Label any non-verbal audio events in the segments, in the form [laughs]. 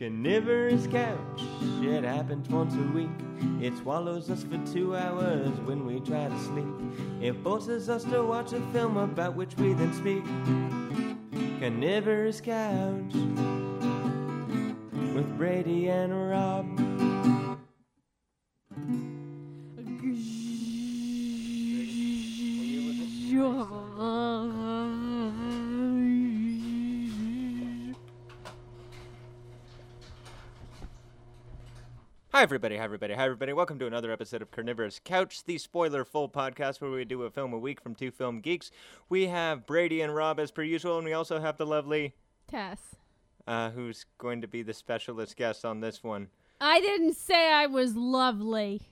Carnivorous couch, it happens once a week. It swallows us for two hours when we try to sleep. It forces us to watch a film about which we then speak. Carnivorous couch with Brady and Rob. Hi, everybody. Hi, everybody. Hi, everybody. Welcome to another episode of Carnivorous Couch, the spoiler full podcast where we do a film a week from two film geeks. We have Brady and Rob as per usual, and we also have the lovely, Tess. uh, who's going to be the specialist guest on this one. I didn't say I was lovely.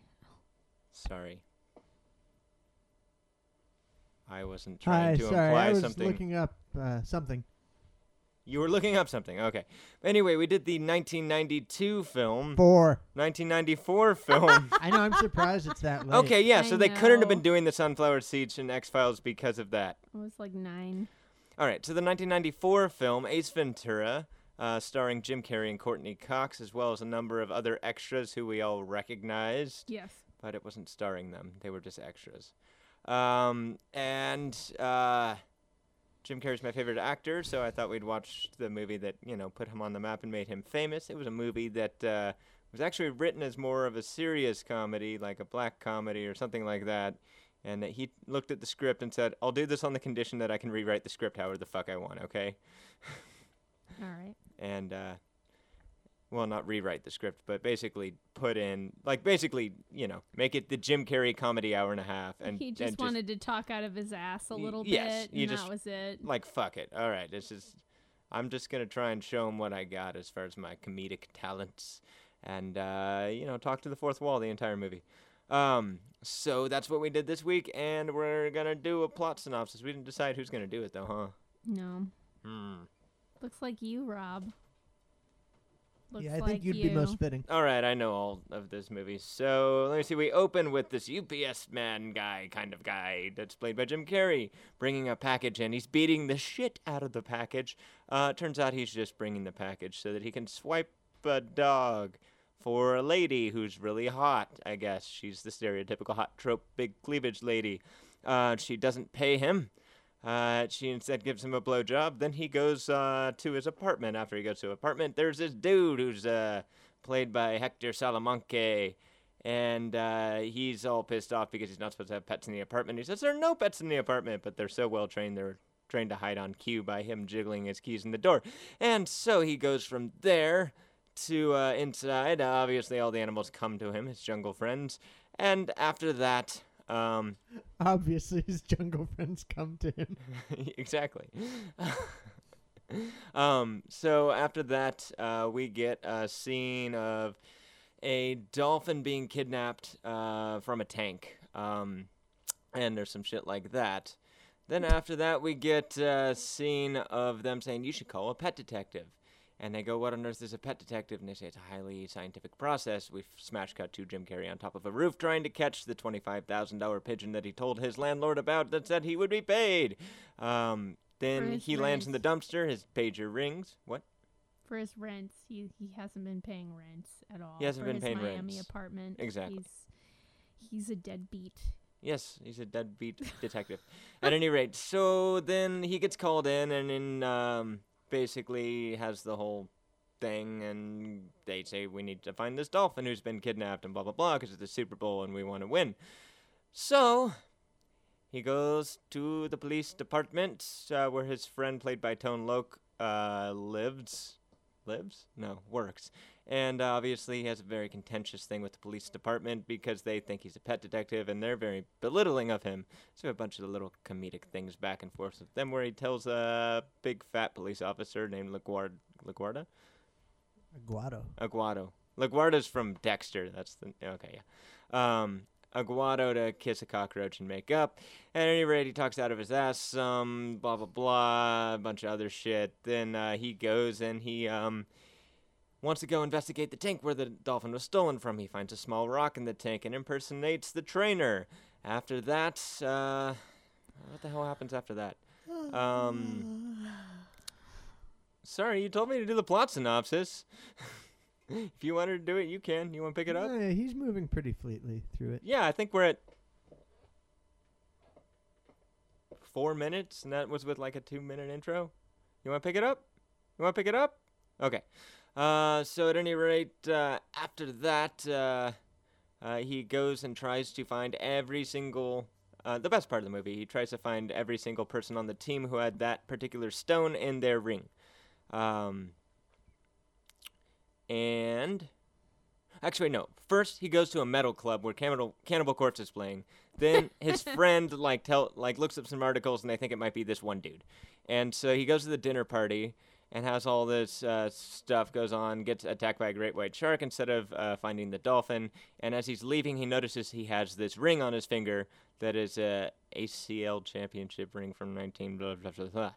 Sorry. I wasn't trying Hi, to sorry, imply I was something. looking up uh, something. You were looking up something. Okay. Anyway, we did the 1992 film, Four. 1994 film. [laughs] I know. I'm surprised it's that late. okay, yeah, I so they couldn't have been doing the Sunflower Siege and X Files because of that. It was like nine. All right, so the 1994 film Ace Ventura, uh, starring Jim Carrey and Courteney Cox, as well as a number of other extras who we all recognized, Yes. but it wasn't starring them; they were just extras. Um, and uh, Jim Carrey's my favorite actor, so I thought we'd watch the movie that you know put him on the map and made him famous. It was a movie that uh, was actually written as more of a serious comedy, like a black comedy or something like that. And that he looked at the script and said, "I'll do this on the condition that I can rewrite the script however the fuck I want." Okay. [laughs] All right. and uh, well, not rewrite the script, but basically put in, like, basically, you know, make it the Jim Carrey comedy hour and a half, and he just and wanted to talk out of his ass a little yes, bit, and just- that was it. like, fuck it, all right, this is, I'm just gonna try and show him what I got as far as my comedic talents, and uh, you know, talk to the fourth wall the entire movie. Um, so that's what we did this week, and we're gonna do a plot synopsis. We didn't decide who's gonna do it though, huh? No. Hmm. Looks like you, Rob. Looks Yeah, I like think you'd you. be most fitting. All right, I know all of this movie. So let me see. We open with this UPS man guy, kind of guy, that's played by Jim Carrey, bringing a package in. He's beating the shit out of the package. Uh, turns out he's just bringing the package so that he can swipe a dog for a lady who's really hot. I guess she's the stereotypical hot trope, big cleavage lady. Uh, she doesn't pay him. Uh, she instead gives him a blowjob. Then he goes uh, to his apartment. After he goes to his apartment, there's this dude who's uh, played by Hector Salamanca. And uh, he's all pissed off because he's not supposed to have pets in the apartment. He says there are no pets in the apartment, but they're so well trained they're trained to hide on cue by him jiggling his keys in the door. And so he goes from there to uh, inside. Obviously, all the animals come to him, his jungle friends. And after that, um, Obviously, his jungle [laughs] friends come to him. [laughs] exactly. [laughs] um, so after that, uh, we get a scene of a dolphin being kidnapped uh, from a tank. Um, and there's some shit like that. Then after that, we get a scene of them saying, You should call a pet detective. And they go, What on earth is a pet detective? And they say it's a highly scientific process. We smash cut to Jim Carrey on top of a roof trying to catch the $25,000 pigeon that he told his landlord about that said he would be paid. Um, then he lands in the dumpster. His pager rings. What? For his rents, he he hasn't been paying rents at all. He hasn't for been his paying Miami rents. apartment. Exactly. He's he's a deadbeat. Yes, he's a deadbeat [laughs] detective. At any rate, so then he gets called in and in um, basically has the whole thing, and they say we need to find this dolphin who's been kidnapped and blah blah blah because it's the Super Bowl and we want to win. So he goes to the police department uh, where his friend, played by Tone Loc, uh, lives. Lives? No, works. And uh, obviously, he has a very contentious thing with the police department because they think he's a pet detective and they're very belittling of him. So, a bunch of the little comedic things back and forth with them where he tells a big fat police officer named LaGuerta. LaGuerta? Aguado. Aguado. LaGuerta's from Dexter. That's the. Okay, yeah. Um, Aguado to kiss a cockroach and make up. At any rate, he talks out of his ass some, blah, blah, blah, a bunch of other shit. Then uh, he goes and he um, wants to go investigate the tank where the dolphin was stolen from. He finds a small rock in the tank and impersonates the trainer. After that, uh, what the hell happens after that? Um, Sorry, you told me to do the plot synopsis. [laughs] if you wanted to do it, you can. You want to pick it up? Yeah, he's moving pretty fleetly through it. Yeah, I think we're at four minutes, and that was with like a two-minute intro. You want to pick it up? You want to pick it up? Okay. Uh, so at any rate, uh, after that, uh, uh, he goes and tries to find every single. Uh, the best part of the movie, he tries to find every single person on the team who had that particular stone in their ring. Um, and Actually, no. First, he goes to a metal club where Cannibal, Cannibal Corpse is playing. Then [laughs] his friend like tell like looks up some articles and they think it might be this one dude. And so he goes to the dinner party and has all this uh, stuff goes on. Gets attacked by a great white shark instead of uh, finding the dolphin. And as he's leaving, he notices he has this ring on his finger that is a AFC championship ring from 19 blah blah blah. blah.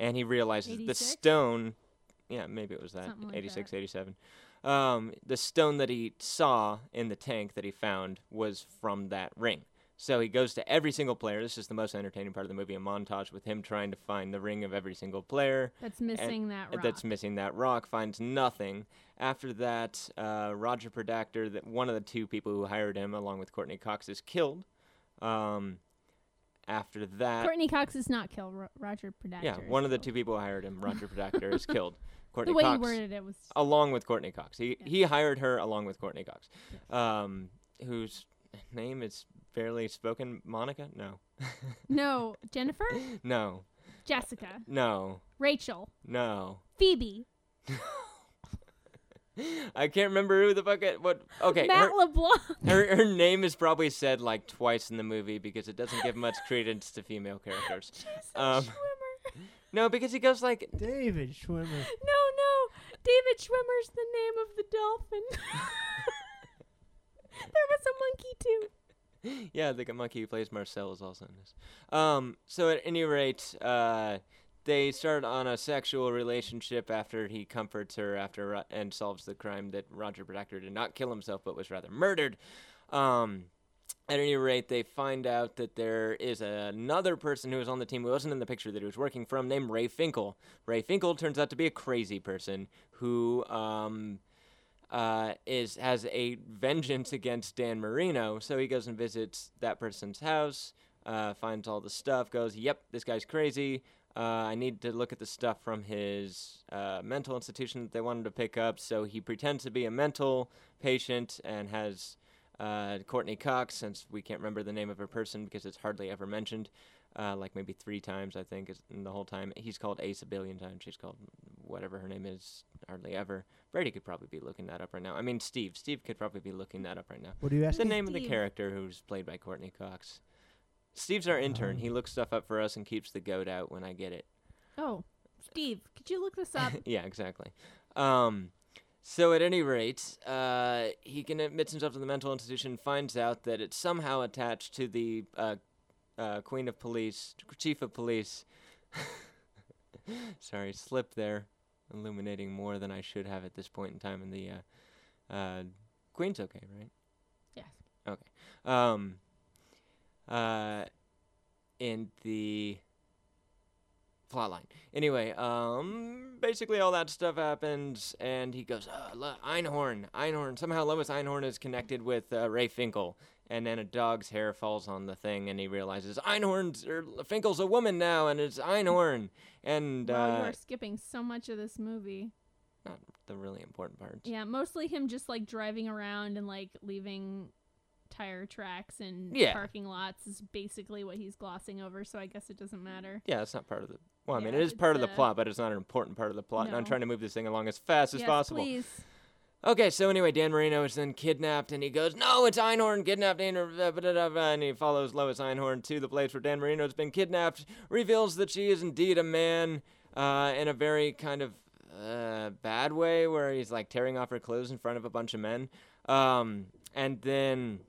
And he realizes the stone. Yeah, maybe it was that Something like 86, that. 87 um, the stone that he saw in the tank that he found was from that ring. So he goes to every single player. This is the most entertaining part of the movie, a montage with him trying to find the ring of every single player That's missing that rock. that's missing that rock, finds nothing. After that, uh, Roger Predactor, that one of the two people who hired him, along with Courteney Cox, is killed. Um, after that, Courteney Cox is not killed. Ro- Roger Predactor. yeah, one of the two people who hired him, Roger [laughs] Predactor, is killed. [laughs] Courtney The way Cox, you worded it was. along with Courteney Cox. He Yeah. he hired her along with Courteney Cox, Yes. um, whose name is barely spoken. Monica? No, [laughs] No, Jennifer, no, Jessica, no, Rachel, no. Phoebe, [laughs] I can't remember who the fuck it. What? Okay, Matt her, LeBlanc. her her name is probably said like twice in the movie because it doesn't give much credence to female characters. [laughs] Jason Um, Schwimmer. No, because he goes like, David Schwimmer. No, no, David Schwimmer's the name of the dolphin. there was a monkey too. [laughs] yeah, the monkey who plays Marcel is also in this. Um, so at any rate, uh, they start on a sexual relationship after he comforts her after Ro- and solves the crime that Roger Predactor did not kill himself but was rather murdered. Um, at any rate, they find out that there is another person who was on the team who wasn't in the picture that he was working from, named Ray Finkel. Ray Finkel turns out to be a crazy person who um, uh, is has a vengeance against Dan Marino. So he goes and visits that person's house, uh, finds all the stuff, goes, "Yep, this guy's crazy. Uh, I need to look at the stuff from his uh, mental institution that they wanted to pick up." So he pretends to be a mental patient and has uh, Courteney Cox, since we can't remember the name of her person because it's hardly ever mentioned. Uh, like maybe three times, I think, is in the whole time. He's called Ace a billion times. She's called whatever her name is, hardly ever. Brady could probably be looking that up right now. I mean, Steve. Steve could probably be looking that up right now. What do you ask? The me? name of the character who's played by Courteney Cox. Steve's our intern. Um. He looks stuff up for us and keeps the goat out when I get it. Oh, Steve, could you look this up? [laughs] yeah, exactly. Um, so at any rate, uh, he can admits himself to the mental institution, finds out that it's somehow attached to the uh, uh, Queen of Police, Chief of Police. [laughs] Sorry, slip there, illuminating more than I should have at this point in time in the. Uh, uh, Queen's okay, right? Yes. Okay. Um. Uh, in the plotline. Anyway, um, basically all that stuff happens, and he goes, uh, Lo- Einhorn, Einhorn. Somehow Lois Einhorn is connected with uh, Ray Finkel, and then a dog's hair falls on the thing, and he realizes Einhorn's or Finkel's a woman now, and it's Einhorn, and Wow, you uh, are skipping so much of this movie. not the really important parts. Yeah, mostly him just like driving around and like leaving tire tracks and Yeah. parking lots is basically what he's glossing over. So I guess it doesn't matter. Yeah, it's not part of the. Well, I mean, it is part of the uh, plot, but it's not an important part of the plot. And I'm trying to move this thing along as fast as possible. please. Okay, so anyway, Dan Marino is then kidnapped, and he goes, "No, it's Einhorn kidnapped." Blah," and he follows Lois Einhorn to the place where Dan Marino has been kidnapped. Reveals that she is indeed a man, uh, in a very kind of uh, bad way, where he's like tearing off her clothes in front of a bunch of men. Um, and then,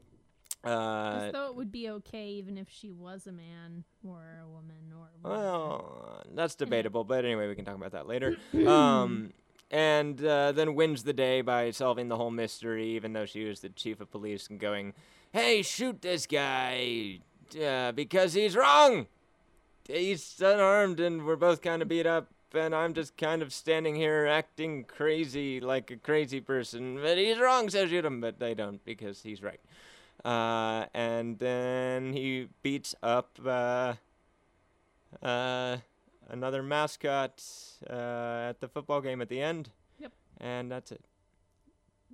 uh, As though it would be okay even if she was a man or a woman or whatever. Well, that's debatable, but anyway, we can talk about that later. um, and uh, then wins the day by solving the whole mystery, even though she was the chief of police and going, "Hey, shoot this guy uh, because he's wrong. He's unarmed, and we're both kind of beat up. and I'm just kind of standing here acting crazy like a crazy person. But he's wrong, so shoot him. But they don't because he's right. Uh, and then he beats up uh, uh, another mascot uh, at the football game at the end. Yep. And that's it.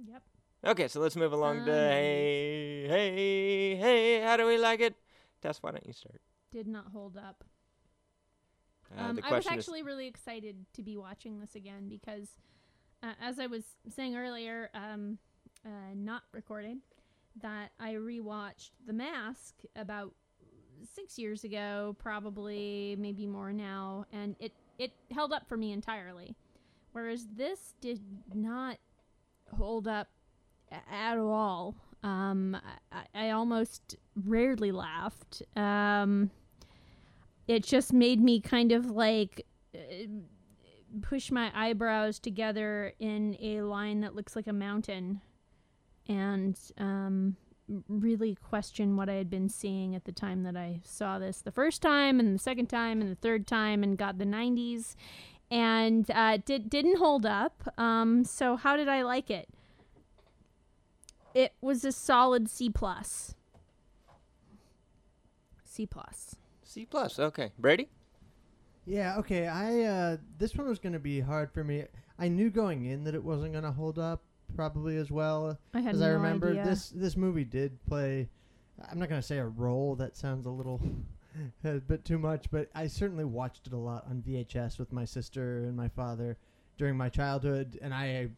Yep. Okay, so let's move along to Um, hey, hey, hey, how do we like it? Tess, why don't you start? Did not hold up. Uh, um, I was actually really excited to be watching this again because, uh, as I was saying earlier, um, uh, not recorded, that I rewatched The Mask about six years ago, probably maybe more now, and it it held up for me entirely, whereas this did not hold up at all. Um, I, I almost rarely laughed. Um, it just made me kind of like uh, push my eyebrows together in a line that looks like a mountain and um, really question what I had been seeing at the time that I saw this the first time and the second time and the third time and got the 90s and uh, did, didn't hold up. Um, so how did I like it? It was a solid C plus. C plus. C plus. Okay, Brady. Yeah, okay. I uh this one was going to be hard for me. I knew going in that it wasn't going to hold up probably as well I had as no I remember idea. this this movie did play I'm not going to say a role that sounds a little [laughs] a bit too much, but I certainly watched it a lot on VHS with my sister and my father during my childhood and I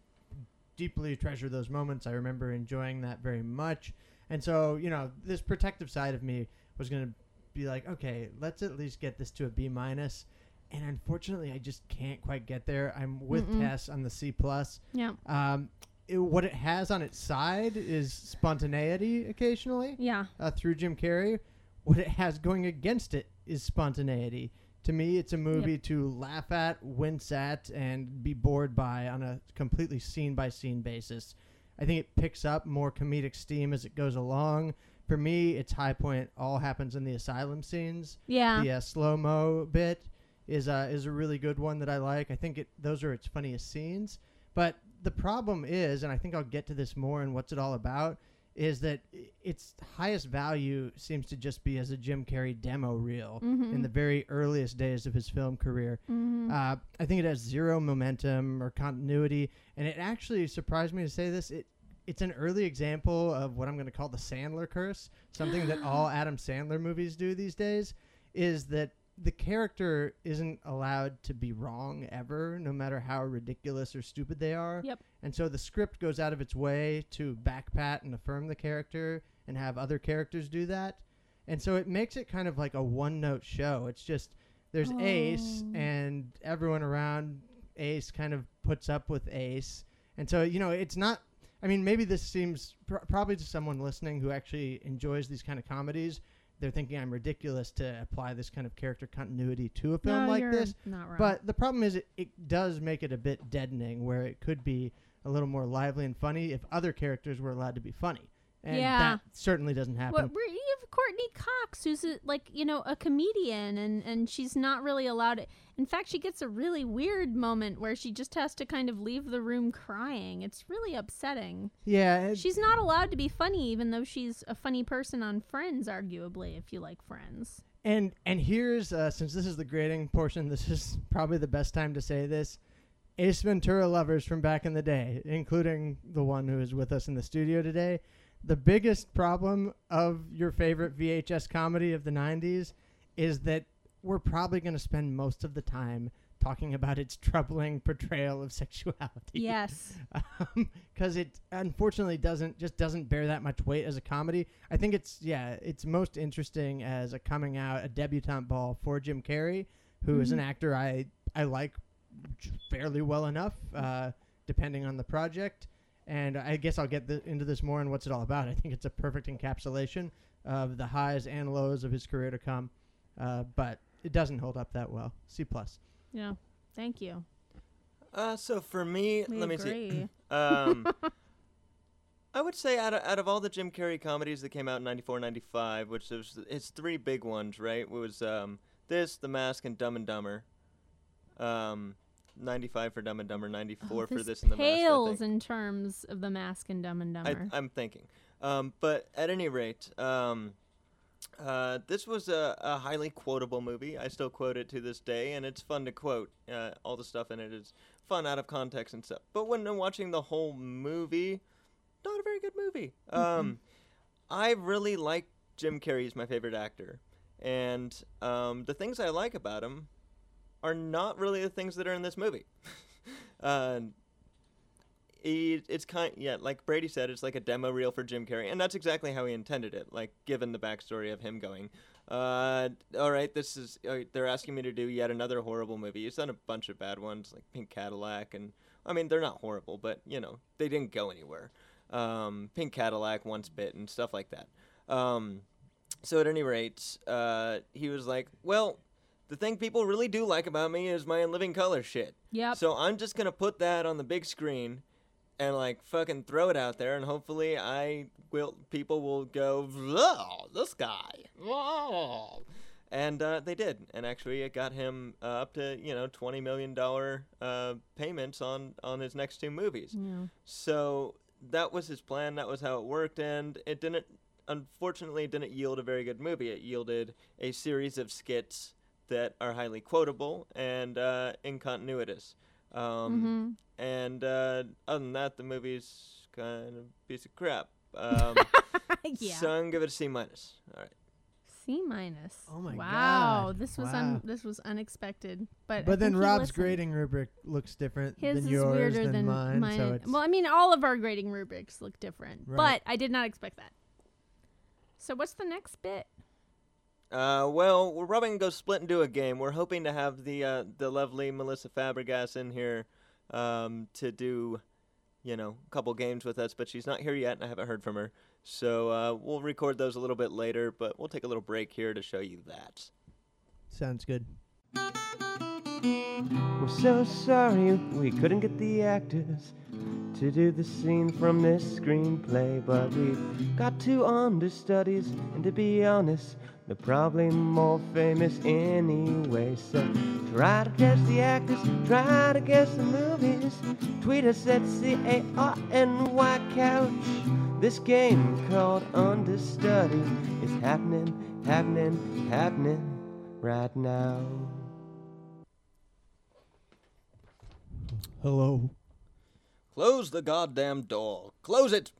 deeply treasure those moments. I remember enjoying that very much. And so, you know, this protective side of me was going to be like, okay, let's at least get this to a B minus. And unfortunately, I just can't quite get there. I'm with Mm-mm. Tess on the C plus. Yeah. Um, it, what it has on its side is spontaneity occasionally Yeah. uh, through Jim Carrey. What it has going against it is spontaneity. To me, it's a movie to laugh at, wince at, and be bored by on a completely scene by scene basis. I think it picks up more comedic steam as it goes along. For me, its high point all happens in the asylum scenes. Yeah. The uh, slow mo bit is uh, is a really good one that I like. I think it those are its funniest scenes. But the problem is, and I think I'll get to this more in what's it all about, is that its highest value seems to just be as a Jim Carrey demo reel Mhm. in the very earliest days of his film career. Mhm. Uh, I think it has zero momentum or continuity, and it actually surprised me to say this. It it's an early example of what I'm going to call the Sandler curse. Something that all [gasps] Adam Sandler movies do these days is that the character isn't allowed to be wrong ever, no matter how ridiculous or stupid they are. Yep. And so the script goes out of its way to backpat and affirm the character and have other characters do that. And so it makes it kind of like a one note show. It's just there's oh. Ace Oh. and everyone around Ace kind of puts up with Ace. And so, you know, it's not I mean, maybe this seems pr- probably to someone listening who actually enjoys these kind of comedies, they're thinking I'm ridiculous to apply this kind of character continuity to a film no, like this. Not wrong. But the problem is, it, it does make it a bit deadening, where it could be a little more lively and funny if other characters were allowed to be funny. And Yeah. that certainly doesn't happen. What, where you have Courteney Cox, who's a, like you know a comedian, and and she's not really allowed. To, in fact, she gets a really weird moment where she just has to kind of leave the room crying. It's really upsetting. yeah, She's not allowed to be funny, even though she's a funny person on Friends, arguably, if you like Friends. and and here's uh, since this is the grading portion, this is probably the best time to say this. Ace Ventura lovers from back in the day, including the one who is with us in the studio today, the biggest problem of your favorite VHS comedy of the 90s is that we're probably going to spend most of the time talking about its troubling portrayal of sexuality. Yes. [laughs] because it unfortunately doesn't just doesn't bear that much weight as a comedy. I think it's yeah, it's most interesting as a coming out, a debutante ball for Jim Carrey, who is an Mhm. actor I I like fairly well enough, uh, depending on the project. And I guess I'll get th- into this more and what's it all about. I think it's a perfect encapsulation of the highs and lows of his career to come, uh, but it doesn't hold up that well. C plus. Yeah. Thank you. Uh, so for me, We let me see. [laughs] Um, [laughs] I would say out of, out of all the Jim Carrey comedies that came out in 94, 95, which was it's three big ones, right? It was um, this, The Mask, and Dumb and Dumber. Um, 95 for Dumb and Dumber, 94 Oh, for this this and the Mask. Pales in terms of the mask and Dumb and Dumber. I, I'm thinking. Um, but at any rate, um, uh, this was a, a highly quotable movie. I still quote it to this day, and it's fun to quote. Uh, all the stuff in it is fun out of context and stuff. But when I'm watching the whole movie, not a very good movie. Um, I really like Jim Carrey. He's my favorite actor, and um, the things I like about him are not really the things that are in this movie. [laughs] uh, he, it's kind yeah like brady said it's like a demo reel for jim carrey and that's exactly how he intended it like given the backstory of him going uh, all right this is uh, they're asking me to do yet another horrible movie. He's done a bunch of bad ones like pink cadillac and i mean they're not horrible but you know they didn't go anywhere. Um, pink cadillac once bit and stuff like that. Um, so at any rate uh, he was like well the thing people really do like about me is my in living color shit Yeah. so I'm just gonna put that on the big screen and like fucking throw it out there, and hopefully I will. People will go, "Oh, this guy," oh. and uh, they did. And actually, it got him uh, up to you know twenty million dollar uh, payments on on his next two movies. yeah. So that was his plan. That was how it worked, and it didn't. Unfortunately, it didn't yield a very good movie. It yielded a series of skits that are highly quotable and uh, incontinuitous. Um, hmm And uh, other than that, the movie's kind of a piece of crap. [laughs] Um, yeah. So I'm gonna give it a C minus. All right. C minus. Oh my wow, God. this was Wow. un- this was unexpected. But I then Rob's listened. grading rubric looks different His than is yours weirder than, than mine, so it's Well, I mean, all of our grading rubrics look different, Right. but I did not expect that. So what's the next bit? Uh, well, we're probably gonna go split and do a game. We're hoping to have the uh, the lovely Melissa Fabregas in here um, to do, you know, a couple games with us, but she's not here yet, and I haven't heard from her. So uh, we'll record those a little bit later, but we'll take a little break here to show you that. sounds good. We're so sorry we couldn't get the actors to do the scene from this screenplay, but we've got two understudies, and to be honest, they're probably more famous anyway. So try to guess the actors, try to guess the movies. Tweet us at C A R N Y Couch. This game called Understudy is happening, happening, happening right now. Hello. Close the goddamn door. Close it.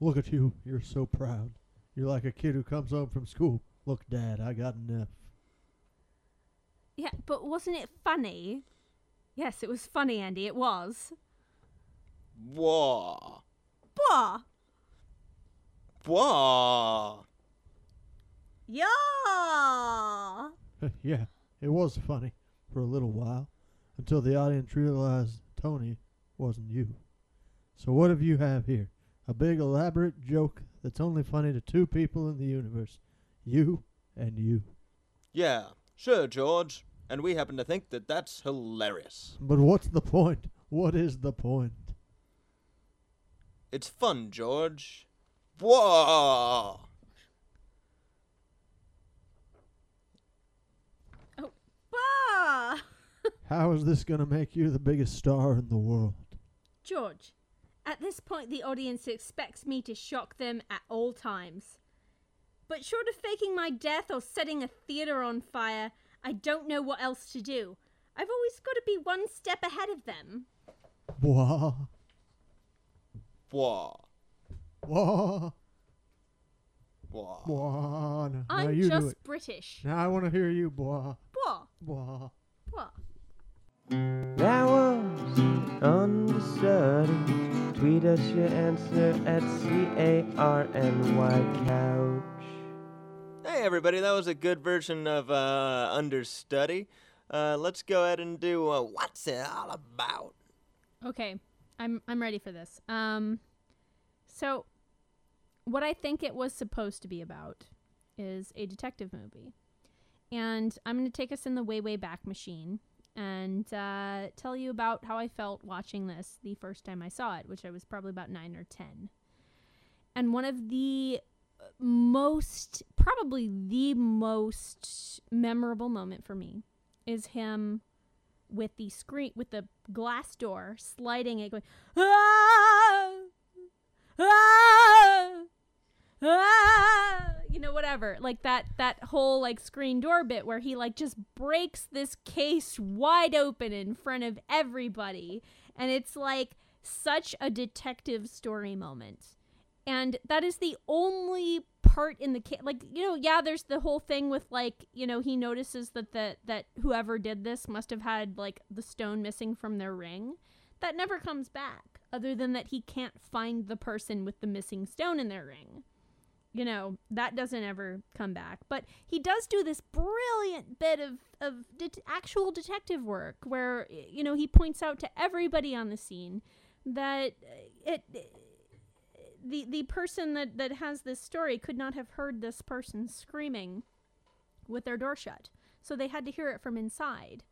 Look at you. You're so proud. You're like a kid who comes home from school. Look, Dad, I got an F. Yeah, but wasn't it funny? Yes, it was funny, Andy. It was. Wah. Blah. Wah. Yeah. [laughs] yeah, it was funny for a little while until the audience realized Tony wasn't you. So what have you have here? A big elaborate joke that's only funny to two people in the universe. You and you. Yeah, sure, George. And we happen to think that that's hilarious. But what's the point? What is the point? It's fun, George. Whoa! Oh, bah. [laughs] How is this going to make you the biggest star in the world? George, at this point, the audience expects me to shock them at all times. But short of faking my death or setting a theater on fire, I don't know what else to do. I've always got to be one step ahead of them. Wah, Whoa! wah, Whoa! wah. Now, now I'm you do just it. British. Now I want to hear you, blah, Blah, blah. blah. That was understudy. Tweet us your answer at C A R N Y couch. Everybody, that was a good version of uh, Understudy. Uh, let's go ahead and do uh, What's It All About? Okay, I'm I'm ready for this. Um, so what I think it was supposed to be about is a detective movie, and I'm going to take us in the way way back machine and uh, tell you about how I felt watching this the first time I saw it, which I was probably about nine or ten. And one of the most, probably the most memorable moment for me is him with the screen with the glass door sliding it going ah, ah, ah, you know whatever. Like that that whole like screen door bit where he like just breaks this case wide open in front of everybody. And it's like such a detective story moment and that is the only part in the case like you know yeah there's the whole thing with like you know he notices that the that whoever did this must have had like the stone missing from their ring. That never comes back other than that he can't find the person with the missing stone in their ring. You know that doesn't ever come back. But he does do this brilliant bit of of actual detective work where you know he points out to everybody on the scene that uh, it the the person that that has this story could not have heard this person screaming with their door shut. So they had to hear it from inside.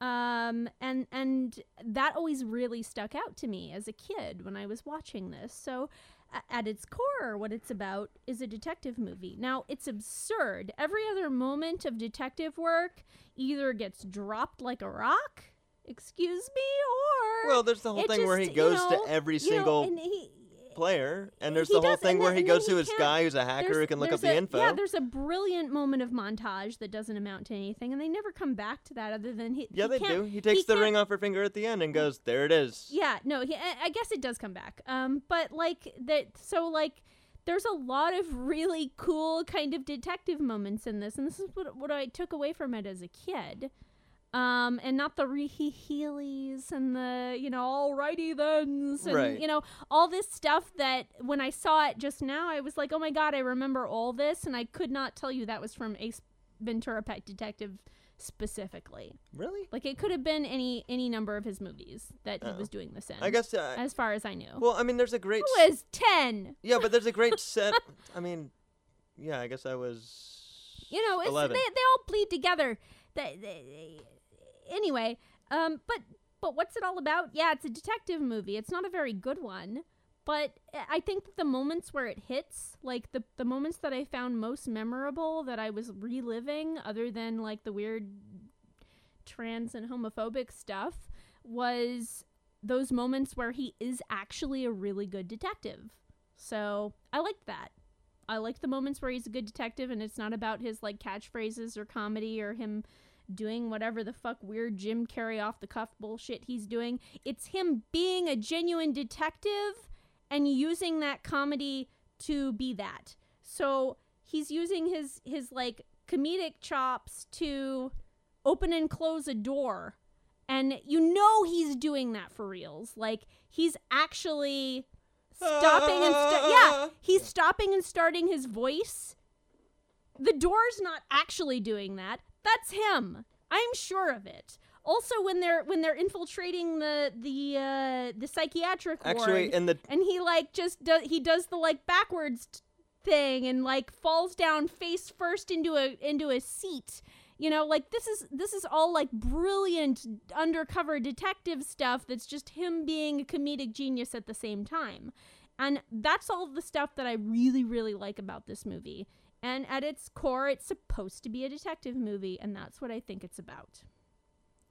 Um and and that always really stuck out to me as a kid when i was watching this. So a- at its core what it's about is a detective movie. Now it's absurd. Every other moment of detective work either gets dropped like a rock excuse me or Well, there's the whole thing where he just, you goes know, to every know, single and he, player, and there's he the whole does, thing where then- he goes to his guy who's a hacker there's- who can look up there's the info. Yeah, there's a brilliant moment of montage that doesn't amount to anything, and they never come back to that other than he. Yeah, he they do. He takes the ring off her finger at the end and goes, "There it is." Yeah, no, he, I I guess it does come back. Um, but like that, so like. There's a lot of really cool kind of detective moments in this, and this is what what I took away from it as a kid. Um, and not the rehe heelies and the you know alrighty thens and Right. you know all this stuff that when I saw it just now I was like oh my god I remember all this and I could not tell you that was from Ace Ventura: Pet Detective specifically. Really? Like it could have been any any number of his movies that he Oh. was doing this in. I guess. Uh, as far as I knew. well, I mean, there's a great. I was ten. Yeah, but there's a great [laughs] set. I mean, yeah, I guess I was. You know, it's, they they all bleed together. They, they, anyway, um, but but what's it all about? Yeah, it's a detective movie. It's not a very good one, but I think that the moments where it hits, like the the moments that I found most memorable that I was reliving, other than like the weird trans and homophobic stuff, was those moments where he is actually a really good detective. So I liked that. I like the moments where he's a good detective and it's not about his like catchphrases or comedy or him doing whatever the fuck weird Jim Carrey off the cuff bullshit he's doing. It's him being a genuine detective and using that comedy to be that. So he's using his his like comedic chops to open and close a door. And you know he's doing that for reals. Like he's actually stopping and [laughs] yeah, he's stopping and starting his voice. The door's not actually doing that. That's him. I'm sure of it. Also, when they're when they're infiltrating the the uh, the psychiatric Actually, ward, in the and he like just does he does the like backwards t- thing and like falls down face first into a into a seat you know like this is this is all like brilliant undercover detective stuff that's just him being a comedic genius at the same time and that's all the stuff that i really really like about this movie and at its core it's supposed to be a detective movie and that's what i think it's about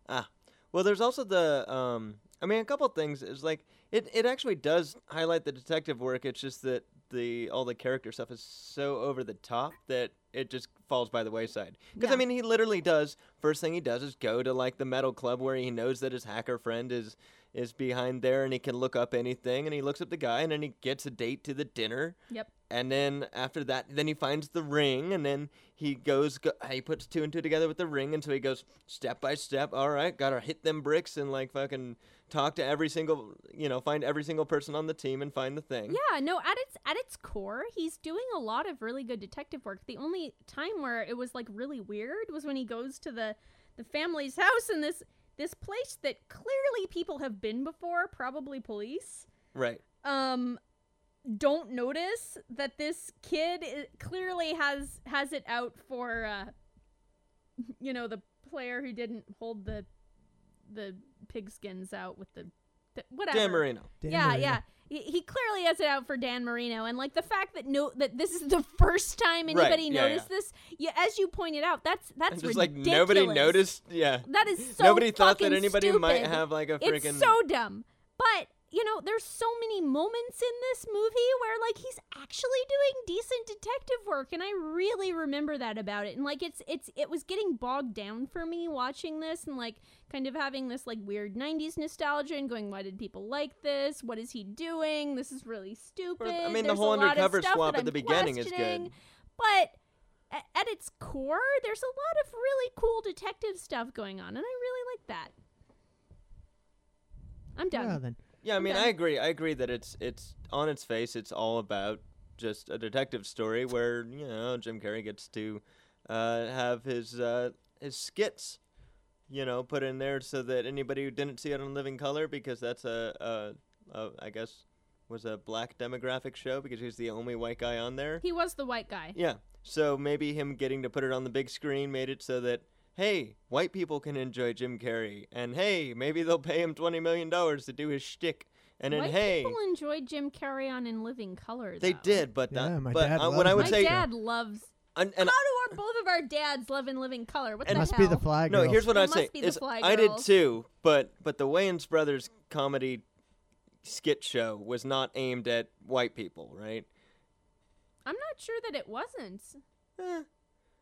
Ah, well, there's also the um. I mean, a couple things is like it. It actually does highlight the detective work. It's just that the all the character stuff is so over the top that it just falls by the wayside. Because I mean, he literally does. First thing he does is go to like the metal club where he knows that his hacker friend is is behind there and he can look up anything. And he looks up the guy and then he gets a date to the dinner. yep And then after that, then he finds the ring, and then he goes. Go, he puts two and two together with the ring, and so he goes step by step. All right, gotta hit them bricks and like fucking talk to every single, you know, find every single person on the team and find the thing. Yeah, no, at its at its core, he's doing a lot of really good detective work. The only time where it was like really weird was when he goes to the the family's house and this this place that clearly people have been before, probably police. Right. Um don't notice that this kid clearly has has it out for uh [laughs] you know, the player who didn't hold the the pigskins out with the, the whatever. Dan Marino. Dan yeah, Marino. yeah. He, clearly has it out for Dan Marino, and like the fact that no that this is the first time anybody yeah, noticed yeah. this. Yeah, as you pointed out, that's that's just ridiculous. like nobody noticed. Yeah. That is so nobody thought that anybody might have like a freaking. It's so dumb. But you know, there's so many moments in this movie where like he's actually doing decent detective work, and I really remember that about it. And like it's it's it was getting bogged down for me watching this, and like kind of having this like weird '90s nostalgia, and going, why did people like this? What is he doing? This is really stupid. I mean, the whole a lot of undercover stuff swap at the beginning is good. But at, at its core, there's a lot of really cool detective stuff going on, and I really like that. I'm done. Well, then. Yeah, I mean, Okay. I agree. I agree that it's it's on its face. It's all about just a detective story where you know Jim Carrey gets to uh, have his uh, his skits, you know, put in there so that anybody who didn't see it on Living Color, because that's a, a, a I guess was a black demographic show because he's the only white guy on there. He was the white guy. Yeah. So maybe him getting to put it on the big screen made it so that hey, white people can enjoy Jim Carrey, and hey, maybe they'll pay him twenty million dollars to do his shtick, and then White hey, people enjoyed Jim Carrey on In Living Color. they though. did, but Yeah, that, my but dad uh, what I loves would My say, show. dad loves. and, and How do our both of our dads love In Living Color? What And- the Must hell? be the fly no, here's what It I'd must say be the is Fly I did Girls. too, but but the Wayans brothers comedy skit show was not aimed at white people, right? I'm not sure that it wasn't. Eh,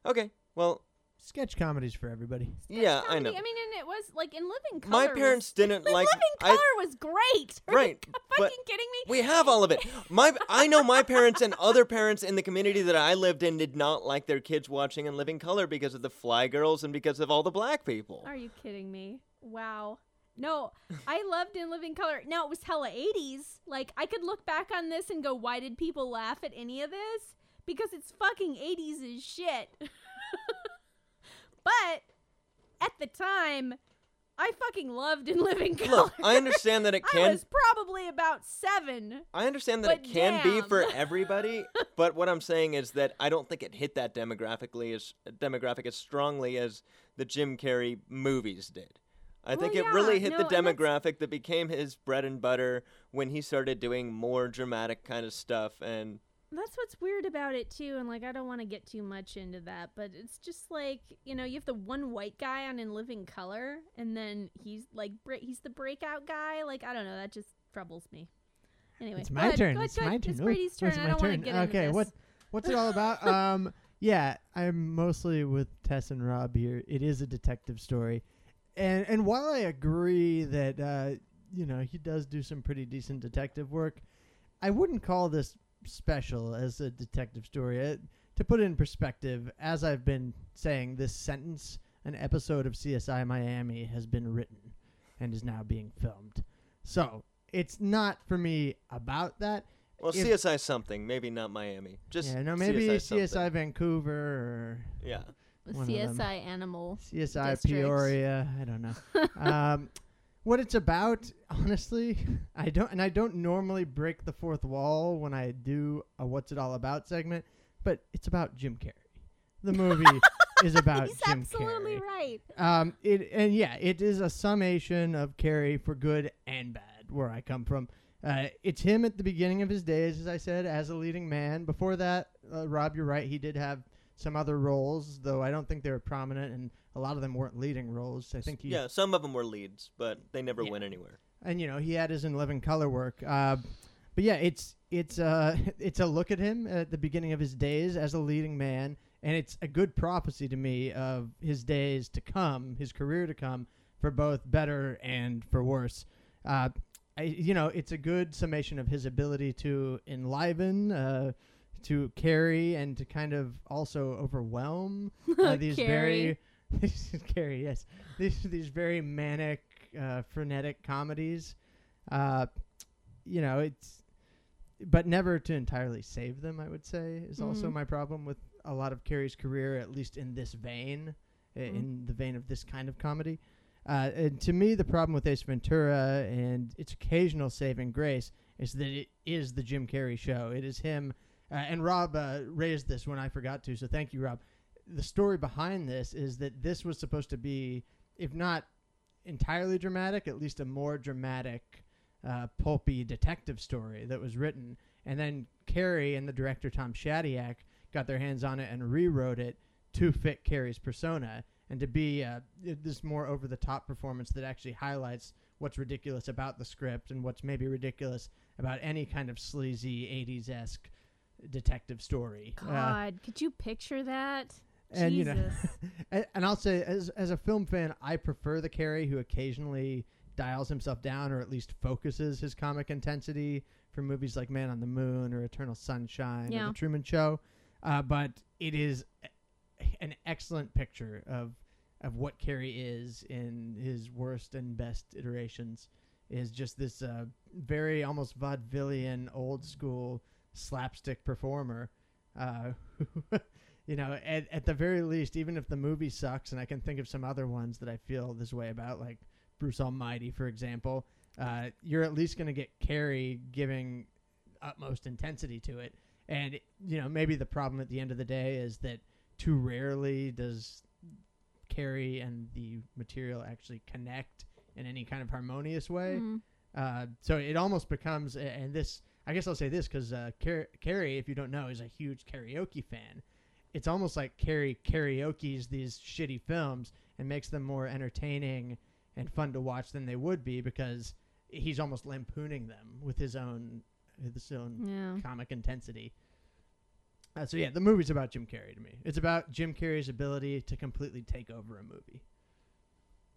okay, well, Sketch comedies for everybody. yeah, I know. I mean, and it was like In Living Color. My was- parents didn't In like. Living I- Color was great. [laughs] Are Right, you but- fucking kidding me? We have all of it. My I know my parents and other parents in the community that I lived in did not like their kids watching in living color because of the fly girls and because of all the black people. Are you kidding me? Wow. No, I loved In Living Color. Now it was hella 80s. Like I could look back on this and go, why did people laugh at any of this? Because it's fucking 80s as shit. [laughs] but at the time, I fucking loved In Living Color. Look, I understand that it [laughs] can. I was probably about seven. I understand that it can be for [laughs] everybody, but what I'm saying is that I don't think it hit that demographically as demographic as strongly as the Jim Carrey movies did. I Well, think it yeah, really hit no, the demographic that became his bread and butter when he started doing more dramatic kind of stuff and That's what's weird about it too, and like I don't want to get too much into that, but it's just like you know you have the one white guy on In Living Color, and then he's like he's the breakout guy. Like I don't know, that just troubles me. Anyway, It's my ahead, turn. ahead, It's my turn. It's Brady's turn. it's I my don't want to turn. get into okay, what what's it all about? [laughs] um, yeah, I'm mostly with Tess and Rob here. It is a detective story, and and while I agree that uh, you know he does do some pretty decent detective work, I wouldn't call this special as a detective story. Uh, to put it in perspective, as I've been saying this sentence, an episode of CSI Miami has been written and is now being filmed. So it's not for me about that. well If- CSI something, maybe not Miami. Just yeah, no, maybe CSI, CSI. Vancouver or Yeah. The one of them. CSI Animal. CSI District. Peoria. I don't know. [laughs] um, what it's about, [laughs] honestly, I don't, and I don't normally break the fourth wall when I do a "What's It All About" segment, but it's about Jim Carrey. The movie [laughs] is about Jim Carrey. He's Jim absolutely Carrey. right. Um, it and yeah, it is a summation of Carrey for good and bad. Where I come from, uh, it's him at the beginning of his days, as I said, as a leading man. Before that, uh, Rob, you're right. He did have some other roles, though I don't think they were prominent, and a lot of them weren't leading roles. I think he, Yeah, some of them were leads, but they never Yeah. went anywhere. and you know he had his in living color work. Uh, but yeah, it's it's uh [laughs] it's a look at him at the beginning of his days as a leading man, and it's a good prophecy to me of his days to come, his career to come, for both better and for worse. Uh, I, you know, it's a good summation of his ability to enliven, uh, to carry, and to kind of also overwhelm uh, [laughs] these very [laughs] Carrie, yes, these these very manic, uh, frenetic comedies. Uh, you know, it's but never to entirely save them. I would say is also Mhm. my problem with a lot of Carrey's career, at least in this vein, i- in the vein of this kind of comedy. Uh, and to me, the problem with Ace Ventura and its occasional saving grace is that it is the Jim Carrey show. It is him. Uh, and Rob uh, raised this when I forgot to, so thank you, Rob. The story behind this is that this was supposed to be, if not entirely dramatic, at least a more dramatic uh, pulpy detective story that was written, and then Carrey and the director Tom Shadyac got their hands on it and rewrote it to fit Carrey's persona and to be uh, this more over the top performance that actually highlights what's ridiculous about the script and what's maybe ridiculous about any kind of sleazy 80s esque detective story. Uh, God, could you picture that? And Jesus. you know, [laughs] and, and I'll say, as as a film fan, I prefer the Carrey who occasionally dials himself down or at least focuses his comic intensity for movies like Man on the Moon or Eternal Sunshine or The Truman Show. Uh, but it is a- an excellent picture of of what Carrey is in his worst and best iterations. Is just this uh, very almost vaudevillian, old school slapstick performer. Uh, [laughs] you know, at, at the very least, even if the movie sucks, and I can think of some other ones that I feel this way about, like Bruce Almighty, for example, uh, you're at least going to get Carrey giving utmost intensity to it. And, you know, maybe the problem at the end of the day is that too rarely does Carrey and the material actually connect in any kind of harmonious way. Mm. Uh, so it almost becomes, and this, I guess I'll say this because uh, Car- Carrey, if you don't know, is a huge karaoke fan. It's almost like Carrey karaoke's these shitty films and makes them more entertaining and fun to watch than they would be because he's almost lampooning them with his own his own Yeah. comic intensity. Uh, so yeah, the movie's about Jim Carrey to me. It's about Jim Carrey's ability to completely take over a movie.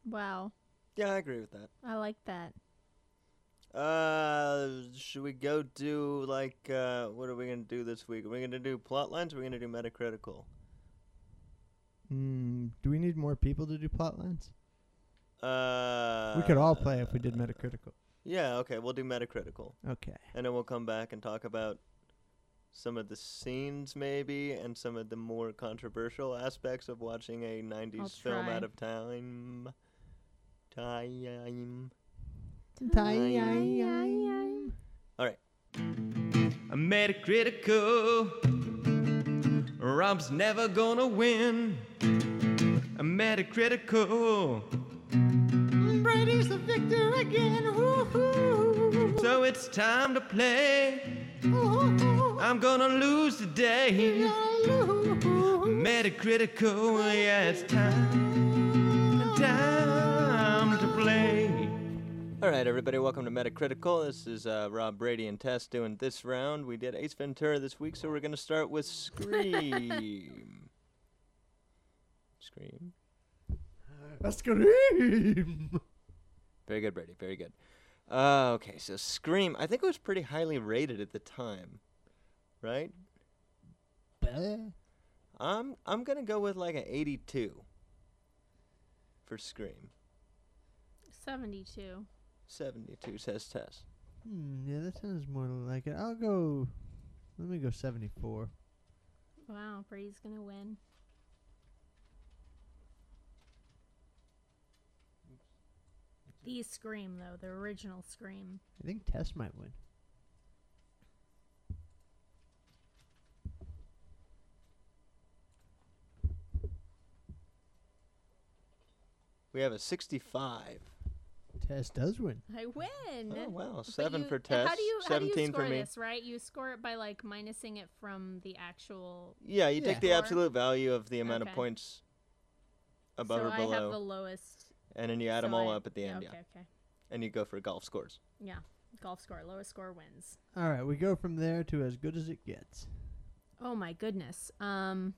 Wow. Yeah, I agree with that. I like that. Uh, should we go do like uh, what are we gonna do this week? Are we gonna do plot lines? Or are we gonna do Metacritical? Mm, do we need more people to do plot lines? Uh, we could all play if we did Metacritical. Yeah, okay, we'll do Metacritical, Okay. and then we'll come back and talk about some of the scenes maybe and some of the more controversial aspects of watching a '90s film try. out of time. Time. I'm Metacritical. Rob's never gonna win. I'm Metacritical. Brady's the victor again. Woo-hoo. So it's time to play. I'm gonna lose today. Metacritical, yeah, it's time. All right, everybody, welcome to Metacritical. This is uh, Rob Brady and Tess doing this round. We did Ace Ventura this week, so we're going to start with Scream. Scream. A scream. Very good, Brady. Very good. Uh, okay, so Scream. I think it was pretty highly rated at the time, right? I'm I'm gonna go with like an 82 for Scream. 72. 72 says Tess. Hmm, yeah, that sounds more like it. I'll go. Let me go 74. Wow, Brady's going to win. The Scream, though, the original Scream. I think Tess might win. We have a 65. Tess does win. I win. Oh wow, seven you- for Tess, How do you, how do you 17 score for me. this, right? You score it by like minusing it from the actual. Yeah, you Yeah. take the absolute value of the amount of points above so or below, I have the lowest. and then you add so them all I- up at the end. Okay, Yeah, okay. and you go for golf scores. Yeah. Golf score. Lowest score wins. All right, we go from there to as good as it gets. Oh my goodness. Um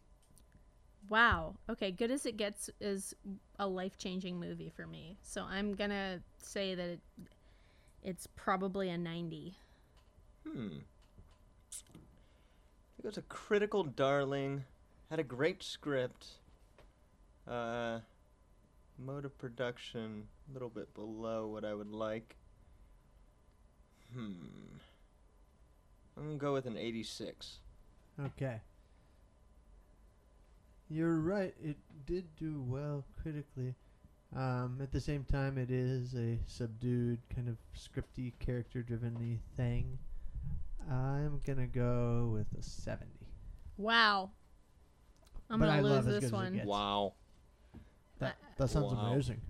wow. Okay, good as it gets is a life-changing movie for me. So I'm going to say that it, it's probably a 90. Hmm. It was a critical darling. Had a great script. Uh, mode of production a little bit below what I would like. Hmm. I'm gonna go with an 86. Okay. You're right. It did do well critically. Um, at the same time, it is a subdued, kind of scripty, character-driven thing. I'm gonna go with a 70. Wow. I'm going to lose as this as one. gets. Wow. That that sounds Wow. amazing.